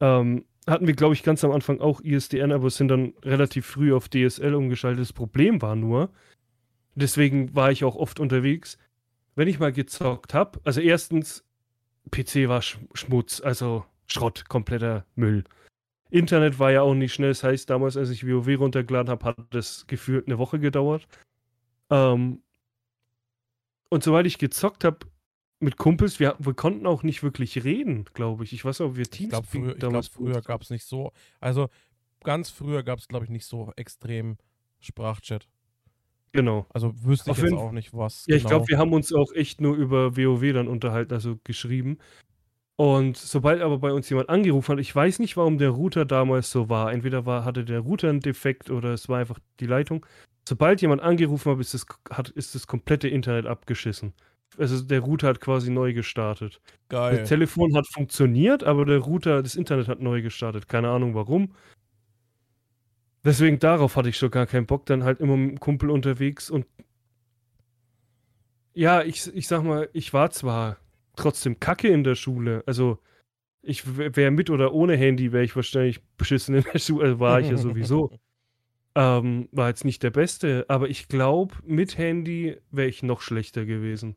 ähm, hatten wir, glaube ich, ganz am Anfang auch ISDN, aber sind dann relativ früh auf DSL umgeschaltet. Das Problem war nur, deswegen war ich auch oft unterwegs, wenn ich mal gezockt habe, also erstens, PC war Sch Schmutz, also Schrott, kompletter Müll. Internet war ja auch nicht schnell, das heißt, damals, als ich WoW runtergeladen habe, hat das gefühlt eine Woche gedauert. Ähm, und sobald ich gezockt habe mit Kumpels, wir, wir konnten auch nicht wirklich reden, glaube ich. Ich weiß auch, ob wir Ich Teams glaube, früher, ich glaub, früher gab es nicht so. Also ganz früher gab es, glaube ich, nicht so extrem Sprachchat. Genau. Also wüsste ich Auf jetzt auch nicht, was. Ja, ich genau. glaube, wir haben uns auch echt nur über WoW dann unterhalten, also geschrieben. Und sobald aber bei uns jemand angerufen hat, ich weiß nicht, warum der Router damals so war. Entweder war, hatte der Router einen Defekt oder es war einfach die Leitung. Sobald jemand angerufen hat, ist das, hat, ist das komplette Internet abgeschissen. Also der Router hat quasi neu gestartet. Geil. Das Telefon hat funktioniert, aber der Router, das Internet hat neu gestartet. Keine Ahnung warum. Deswegen darauf hatte ich schon gar keinen Bock. Dann halt immer mit dem Kumpel unterwegs und ja, ich, ich sag mal, ich war zwar trotzdem kacke in der Schule. Also ich wäre mit oder ohne Handy, wäre ich wahrscheinlich beschissen in der Schule. Also war ich ja sowieso. Ähm, war jetzt nicht der Beste, aber ich glaube, mit Handy wäre ich noch schlechter gewesen.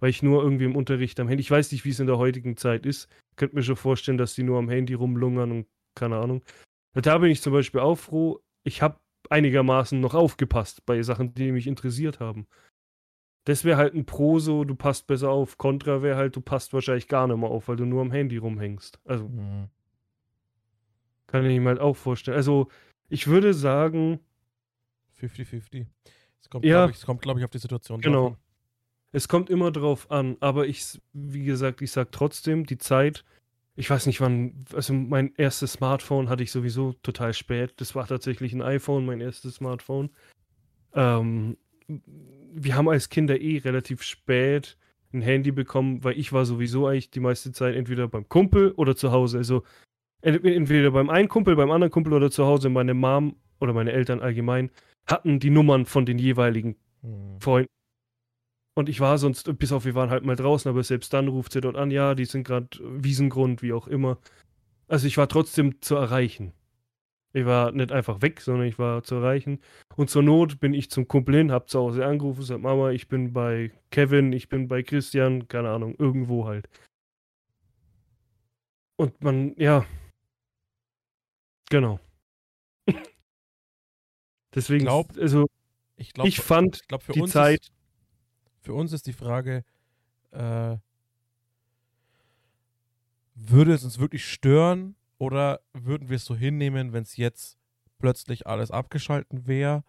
Weil ich nur irgendwie im Unterricht am Handy, ich weiß nicht, wie es in der heutigen Zeit ist. Könnt mir schon vorstellen, dass die nur am Handy rumlungern und keine Ahnung. Da bin ich zum Beispiel auch froh, ich habe einigermaßen noch aufgepasst bei Sachen, die mich interessiert haben. Das wäre halt ein Pro so, du passt besser auf. Contra wäre halt, du passt wahrscheinlich gar nicht mehr auf, weil du nur am Handy rumhängst. Also Mhm. kann ich mir halt auch vorstellen. Also ich würde sagen, 50-50. Es kommt, Ja. glaube ich, es kommt, glaub ich, auf die Situation Genau. an. Es kommt immer drauf an, aber ich, wie gesagt, ich sag trotzdem, die Zeit, ich weiß nicht wann, also mein erstes Smartphone hatte ich sowieso total spät. Das war tatsächlich ein iPhone, mein erstes Smartphone. Ähm, wir haben als Kinder eh relativ spät ein Handy bekommen, weil ich war sowieso eigentlich die meiste Zeit entweder beim Kumpel oder zu Hause. Also ent- entweder beim einen Kumpel, beim anderen Kumpel oder zu Hause. Meine Mom oder meine Eltern allgemein hatten die Nummern von den jeweiligen Mhm. Freunden. Und ich war sonst, bis auf wir waren halt mal draußen, aber selbst dann ruft sie dort an, ja, die sind gerade Wiesengrund, wie auch immer. Also ich war trotzdem zu erreichen. Ich war nicht einfach weg, sondern ich war zu erreichen. Und zur Not bin ich zum Kumpel hin, hab zu Hause angerufen, sagt Mama, ich bin bei Kevin, ich bin bei Christian, keine Ahnung, irgendwo halt. Und man, ja. Genau. Deswegen, glaub, also Ich glaube, ich fand glaub, für die Zeit, für uns ist die Frage, äh, würde es uns wirklich stören oder würden wir es so hinnehmen, wenn es jetzt plötzlich alles abgeschalten wäre?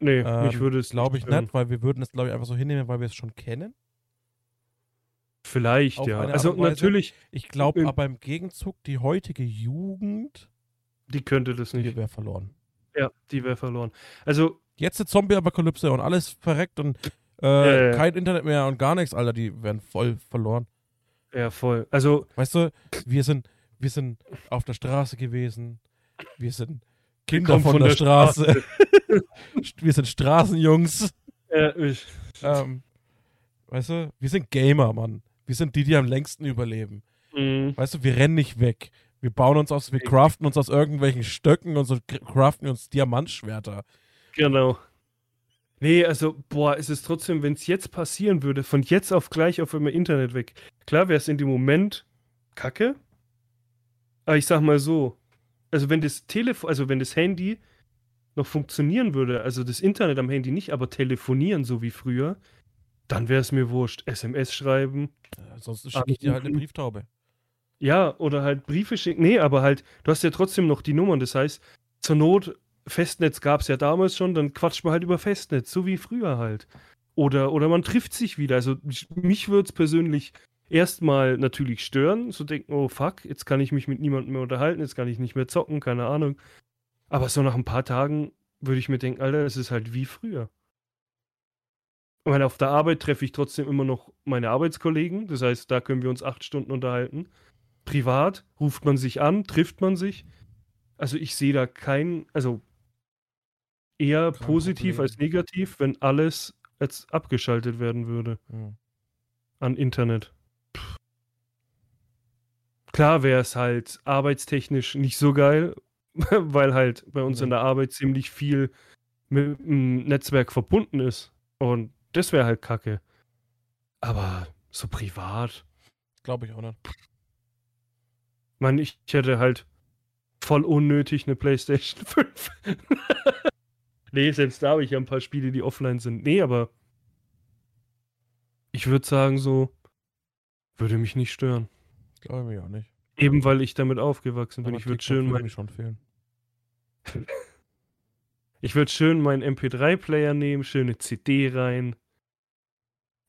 nee, Ähm, mich würde es Glaube ich nicht, weil wir würden es, glaube ich, einfach so hinnehmen, weil wir es schon kennen. Vielleicht, Auf ja. Also natürlich, Ich glaube Ähm, aber im Gegenzug, die heutige Jugend, die könnte das die nicht. wäre verloren. Ja, die wäre verloren. Also, Jetzt eine Zombie-Apokalypse und alles verreckt und äh, Ja, ja. kein Internet mehr und gar nichts, Alter, die werden voll verloren. ja, voll. Also, Weißt du, wir sind, wir sind auf der Straße gewesen, wir sind Kinder von, von der, der Straße, wir sind Straßenjungs, äh, ich, ähm, weißt du, wir sind Gamer, Mann. Wir sind die, die am längsten überleben. mh, Weißt du, wir rennen nicht weg. Wir bauen uns aus, wir craften uns aus irgendwelchen Stöcken und so craften uns Diamantschwerter. genau. Nee, also, boah, es ist trotzdem, wenn es jetzt passieren würde, von jetzt auf gleich auf einmal Internet weg. Klar wäre es in dem Moment kacke. Aber ich sag mal so, also wenn das Telefon, also wenn das Handy noch funktionieren würde, also das Internet am Handy nicht, aber telefonieren so wie früher, dann wäre es mir wurscht. SMS schreiben, Äh, sonst schicke ich dir halt eine Brieftaube. Ja, oder halt Briefe schicken. Nee, aber halt, du hast ja trotzdem noch die Nummern. Das heißt, zur Not, Festnetz gab es ja damals schon, dann quatscht man halt über Festnetz, so wie früher halt. Oder, oder man trifft sich wieder. Also mich- würde es persönlich erstmal natürlich stören, so denken, oh fuck, jetzt kann ich mich mit niemandem mehr unterhalten, jetzt kann ich nicht mehr zocken, keine Ahnung. Aber so nach ein paar Tagen würde ich mir denken, Alter, es ist halt wie früher. Meine, auf der Arbeit treffe ich trotzdem immer noch meine Arbeitskollegen. Das heißt, da können wir uns acht Stunden unterhalten. Privat ruft man sich an, trifft man sich. Also ich sehe da kein, also eher Kein positiv Problem. als negativ, wenn alles jetzt abgeschaltet werden würde Hm. an Internet. Klar wäre es halt arbeitstechnisch nicht so geil, weil halt bei uns in Nee. der Arbeit ziemlich viel mit dem Netzwerk verbunden ist. Und das wäre halt kacke. Aber so privat. Glaube ich auch nicht. Ich meine, ich hätte halt voll unnötig eine PlayStation 5. nee, selbst da habe ich ja ein paar Spiele, die offline sind. Nee, aber ich würde sagen, so würde mich nicht stören. Glaube ich auch nicht. Eben weil ich damit aufgewachsen bin. Aber ich würde schön, würde mein, schon fehlen. ich würd schön meinen MP3-Player nehmen, schöne CD rein.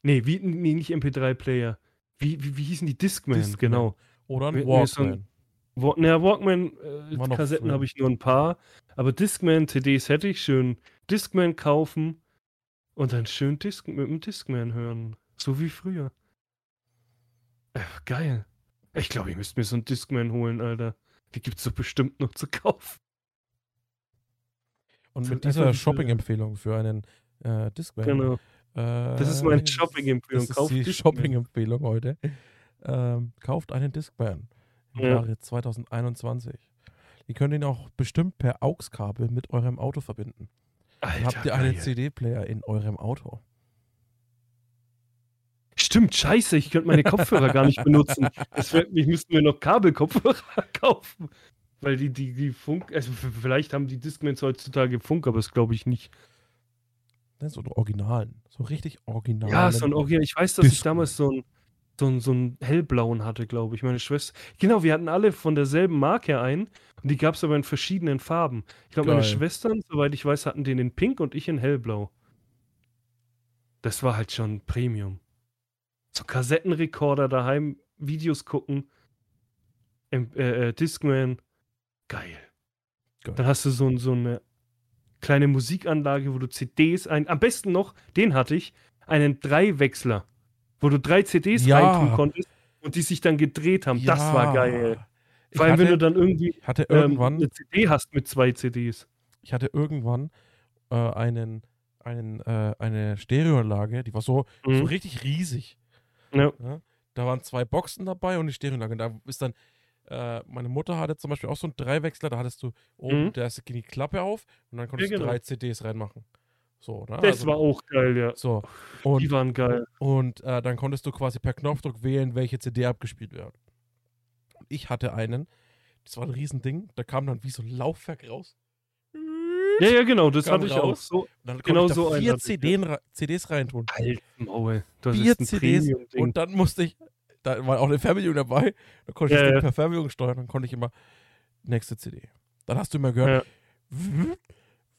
Nee, wie, nee nicht MP3-Player. Wie, wie, wie hießen die? Discman, Discman. genau. Oder ein- Walkman. Wa- Na, Walkman, äh, habe ich nur ein paar. Aber Discman, CDs hätte ich schön. Discman kaufen und dann schön Disc mit dem Discman hören. So wie früher. Äh, geil. Ich glaube, ich müsste mir so einen Discman holen, Alter. Die gibt es doch bestimmt noch zu kaufen. Und mit dieser Shopping-Empfehlung für einen äh, Discman. Genau. Das ist meine äh, Shopping-Empfehlung. Das ist die. Shopping-Empfehlung heute. Ähm, kauft einen Discman im Ja. Jahre 2021. Ihr könnt ihn auch bestimmt per AUX-Kabel mit eurem Auto verbinden. Dann Alter, habt ihr einen. CD-Player in eurem Auto. Stimmt, scheiße, ich könnte meine Kopfhörer gar nicht benutzen. Das wär, ich müsste mir noch Kabelkopfhörer kaufen. Weil die, die, die Funk, also vielleicht haben die Discmans heutzutage Funk, aber das glaube ich nicht. Ne, so einen originalen. So richtig originalen. Ja, so ein Original. Ich weiß, dass ich Discman. damals so einen so einen- so einen hellblauen hatte, glaube ich. Meine Schwester. Genau, wir hatten alle von derselben Marke einen und die gab es aber in verschiedenen Farben. Ich glaube, meine. Schwestern, soweit ich weiß, hatten den in Pink und ich in hellblau. Das war halt schon Premium. So Kassettenrekorder daheim, Videos gucken, ähm, äh, äh, Discman. Geil. Geil. Dann hast du so, so eine kleine Musikanlage, wo du CDs ein. Am besten noch, den hatte ich, einen Dreiwechsler, wo du drei CDs Ja. reintun konntest und die sich dann gedreht haben. Das war geil. Ich Vor allem, wenn du dann irgendwie hatte ähm, irgendwann, eine CD hast mit zwei CDs. ich hatte irgendwann äh, einen, einen, äh, eine Stereoanlage, die war so, so Mhm. richtig riesig. Ja. Ja? Da waren zwei Boxen dabei und die Stereoanlage. Da ist dann, äh, meine Mutter hatte zum Beispiel auch so einen Dreiwechsler, da hattest du oben, Mhm. da ist die Klappe auf und dann konntest Ja, du genau. drei CDs reinmachen. So, ne? Das Also- war auch geil, ja. So. Die Und, waren geil. und äh, dann konntest du quasi per Knopfdruck wählen, welche CD abgespielt wird. Ich hatte einen, das war ein Riesending, da kam dann wie so ein Laufwerk raus. Ja, ja, genau, das hatte ich auch. So, dann Genau konnte ich so da einen vier hatte ich, re- CDs reintun. Halt, Maul. Das Vier ist ein CDs und dann musste ich, da war auch eine Fernbedienung dabei, da konnte ich Ja, das Ding ja. per Fernbedienung steuern, dann konnte ich immer nächste CD. Dann hast du immer gehört. Ja,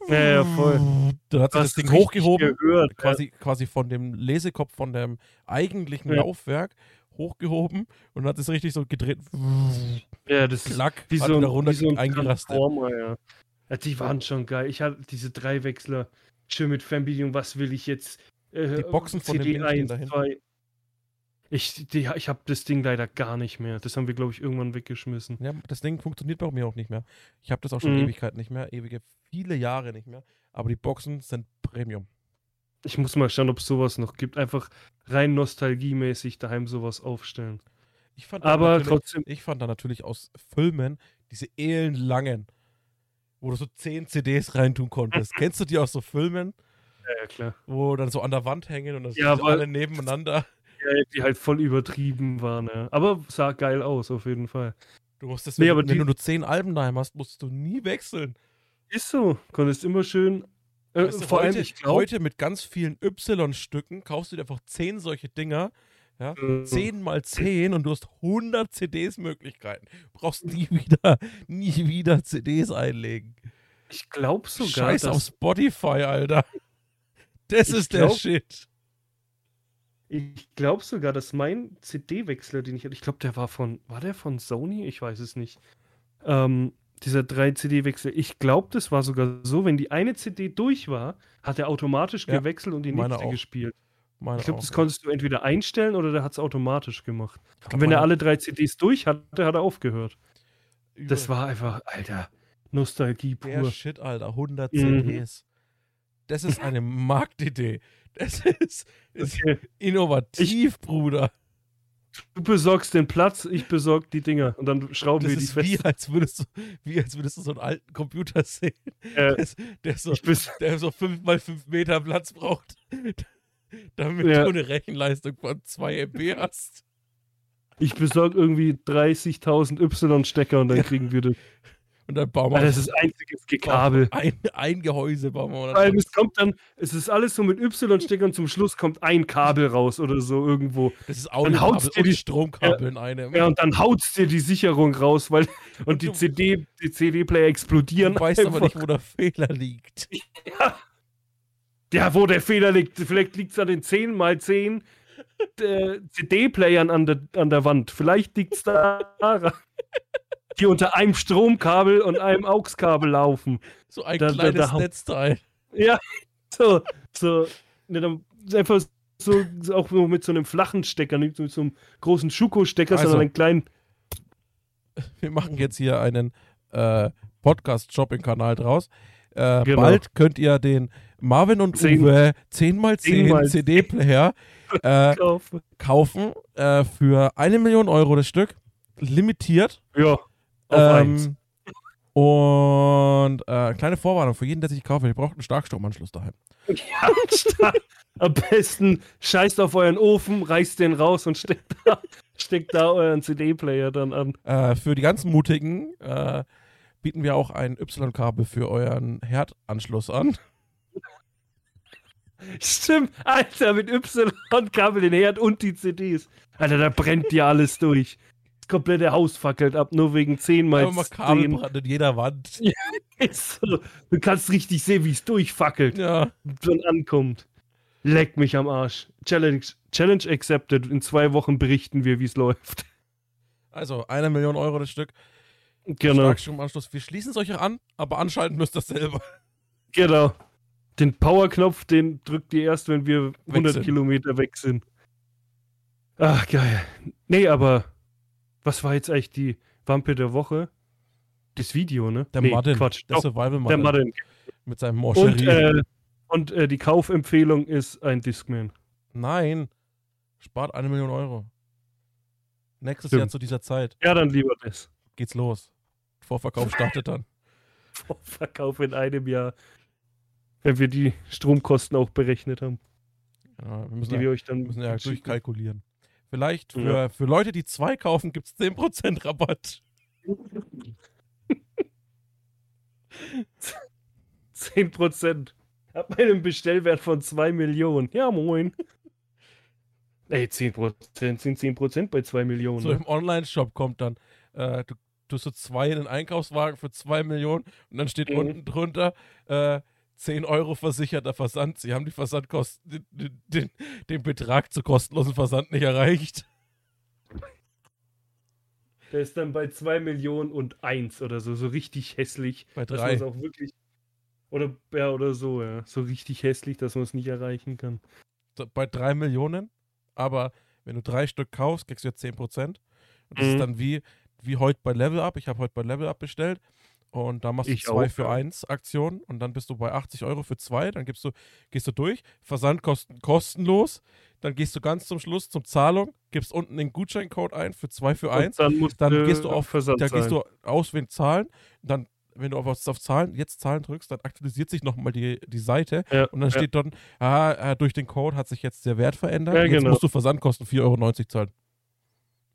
ja, voll. Dann hat sich das Ding hochgehoben, Gehört, ja. quasi, quasi von dem Lesekopf von dem eigentlichen Ja. Laufwerk hochgehoben und hat es richtig so gedreht. Ja, das ist Klack, wie so runter wie so ein eingerastet. Ja. ja. Die waren schon geil. Ich hatte diese Dreiwechsler, schön mit Fernbedienung, was will ich jetzt? Äh, Die Boxen von dem CD stehen 1, da hinten. 2. Ich, die, ich habe das Ding leider gar nicht mehr. Das haben wir, glaube ich, irgendwann weggeschmissen. Ja, das Ding funktioniert bei mir auch nicht mehr. Ich habe das auch schon Mhm. Ewigkeit nicht mehr, ewige viele Jahre nicht mehr. Aber die Boxen sind Premium. Ich muss mal schauen, ob es sowas noch gibt. Einfach rein nostalgiemäßig daheim sowas aufstellen. Ich fand Aber trotzdem, ich fand da natürlich aus Filmen diese ellenlangen, wo du so 10 CDs reintun konntest. Kennst du die aus so Filmen, ja, ja klar. wo dann so an der Wand hängen und dann Ja, sind alle nebeneinander? Ja, die halt voll übertrieben waren, ja. Aber sah geil aus, auf jeden Fall. Du musstest, Nee, wenn, aber wenn die- du nur 10 Alben daheim hast, musst du nie wechseln. Ist so. Konntest immer schön. Äh, Weißt du, vor heute, allem, ich glaube. heute mit ganz vielen Y-Stücken kaufst du dir einfach 10 solche Dinger. Ja? 10 mal 10 und du hast 100 CDs-Möglichkeiten. Brauchst nie wieder, nie wieder CDs einlegen. Ich glaube sogar, Scheiß auf Spotify, Alter. Das ist der glaub- Shit. Ich glaube sogar, dass mein CD-Wechsler, den ich hatte, ich glaube, der war von, war der von Sony? Ich weiß es nicht. Ähm, dieser 3-CD-Wechsel. Ich glaube, das war sogar so, wenn die eine CD durch war, hat er automatisch Ja, gewechselt und die nächste auch. gespielt. Meine Ich glaube, das konntest du entweder einstellen oder der hat es automatisch gemacht. Glaub, Und wenn er alle drei CDs durch hatte, hat er aufgehört. Das Übel. war einfach, Alter, Nostalgie der pur. Shit, Alter. 100 Mhm. CDs. Das ist eine Marktidee. Das ist, ist Okay. innovativ, Bruder. Du besorgst den Platz, ich besorg die Dinger und dann schrauben Das wir die ist wie fest. als, würdest du, wie als würdest du so einen alten Computer sehen, Äh, der, der, so, ich der so 5 mal 5 Meter Platz braucht, damit Ja. du eine Rechenleistung von 2 MB hast. ich besorg irgendwie 30.000 Y-Stecker und dann Ja. kriegen wir das. Und dann bauen wir Ah, das ist einziges Gekabel. ein, ein Gehäuse. Bauen wir Weil dann es kommt dann, es ist alles so mit Y-Steckern, zum Schluss kommt ein Kabel raus oder so irgendwo. das ist Dann Audiokabel haut's dir die- Stromkabel in einem. Ja, und dann haut's dir die Sicherung raus, weil und die du- CD, die CD-Player explodieren. du weißt aber einfach. nicht, wo der Fehler liegt. Ja, wo der Fehler liegt. Vielleicht liegt es an den 10x10 äh, CD-Playern an der, an der Wand. Vielleicht liegt es daran. Die unter einem Stromkabel und einem AUX-Kabel laufen. So ein Da- da- kleines da hau- Netzteil. Ja, so, so. Ne, dann einfach so, auch nur mit so einem flachen Stecker, nicht mit so einem großen Schuko-Stecker, Also. sondern einen kleinen. Wir machen jetzt hier einen äh, Podcast-Shopping-Kanal draus. Äh, Genau. Bald könnt ihr den Marvin und Zehn- Uwe 10x10 10x10 CD-Player äh, kaufen. kaufen äh, für eine Million Euro das Stück. Limitiert. Ja. Ähm, und äh, kleine Vorwarnung für jeden, der sich kauft. Ihr braucht einen Starkstromanschluss daheim. Ja. Am besten scheißt auf euren Ofen, reißt den raus und steckt da, steckt da euren CD-Player dann an. Äh, für die ganz Mutigen äh, bieten wir auch ein Y-Kabel für euren Herdanschluss an. Stimmt, Alter, mit Y-Kabel den Herd und die CDs. Alter, da brennt dir alles durch. Das komplette Haus fackelt ab, nur wegen 10 mal mal 10. Kabelbrand in jeder Wand. So. Du kannst richtig sehen, wie es durchfackelt Ja. und ankommt. Leck mich am Arsch. Challenge, Challenge accepted. In zwei Wochen berichten wir, wie es läuft. Also, eine Million Euro das Stück. Genau, Starkstromanschluss. Wir schließen es euch an, aber anschalten müsst ihr selber. genau. Den Powerknopf, den drückt ihr erst, wenn wir 100 sind. Kilometer weg sind. Ach, geil. Nee, aber was war jetzt eigentlich die Wampe der Woche? Das Video, ne? Der nee, Madden. Quatsch. Der Survival der Madden. Madden. Mit seinem Und, Morcherie. äh, und äh, die Kaufempfehlung ist ein Discman. Nein. Spart eine Million Euro. Nächstes Stimmt. Jahr zu dieser Zeit Ja, dann lieber das. geht's los. Vorverkauf startet dann. Vorverkauf in einem Jahr. Wenn wir die Stromkosten auch berechnet haben, Ja, wir müssen, die ja, wir euch dann müssen ja durchkalkulieren. Vielleicht für, Ja. für Leute, die zwei kaufen, gibt's 10% Rabatt. 10%. Ab einem Bestellwert von 2 Millionen. Ja, moin. Ey, 10% sind 10% bei 2 Millionen. So ne? im Online-Shop kommt dann, äh, du tust so zwei in den Einkaufswagen für 2 Millionen und dann steht Mhm. unten drunter, äh, 10 Euro versicherter Versand. Sie haben die Versandkosten, den, den, den, Betrag zu kostenlosen Versand nicht erreicht. Der ist dann bei 2 Millionen und 1 oder so. So richtig hässlich. Bei Dass man drei. es auch wirklich. Oder, ja, oder so, ja. So richtig hässlich, dass man es nicht erreichen kann. Bei 3 Millionen, aber wenn du drei Stück kaufst, kriegst du jetzt 10%. Und das Mhm. ist dann wie, wie heute bei Level Up. Ich habe heute bei Level Up bestellt. Und da machst Ich du zwei auch, für ja. eins Aktion und dann bist du bei 80 Euro für zwei. Dann gibst du, gehst du durch, Versandkosten kostenlos. Dann gehst du ganz zum Schluss zum Zahlung, gibst unten den Gutscheincode ein für zwei für Und eins. dann, musst Dann gehst du auf, Versand da gehst du auswählen Zahlen. Dann, wenn du auf, auf Zahlen, jetzt Zahlen drückst, dann aktualisiert sich nochmal die, die Seite. Ja, Und dann ja. steht dort, ah, äh, durch den Code hat sich jetzt der Wert verändert. Ja, jetzt genau. musst du Versandkosten 4,90 Euro zahlen.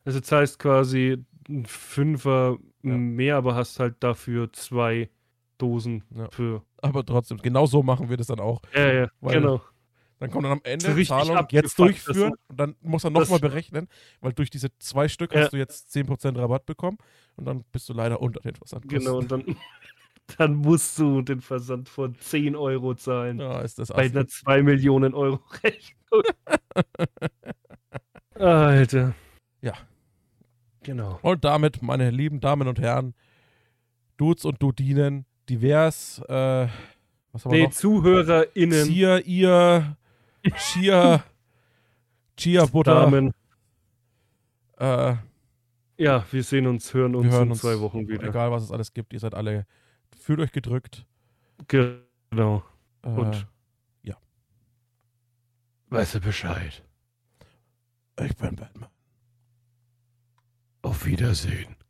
Also das heißt quasi ein Fünfer Ja. mehr, aber hast halt dafür zwei Dosen Ja. für. Aber trotzdem, genau so machen wir das dann auch. Ja, ja, genau. Dann kommt dann am Ende Zahlung, jetzt durchführen und dann muss er nochmal berechnen, weil durch diese zwei Stück Ja. hast du jetzt 10% Rabatt bekommen und dann bist du leider unter den Versandkosten. Genau, und dann, dann musst du den Versand von 10 Euro zahlen. Ja, ist das Bei einer 2 Millionen Euro Rechnung. Alter. Ja. Genau. Und damit, meine lieben Damen und Herren, Dudes und Dudinen, divers, äh, was haben wir noch? ZuhörerInnen, Zier, ihr, Chia, Chia-Butter. Damen. Äh, Ja, wir sehen uns, hören uns hören in uns, zwei Wochen wieder. egal was es alles gibt, ihr seid alle, fühlt euch gedrückt. Genau. Äh, Und weißt du Bescheid. ich bin Batman. Auf Wiedersehen.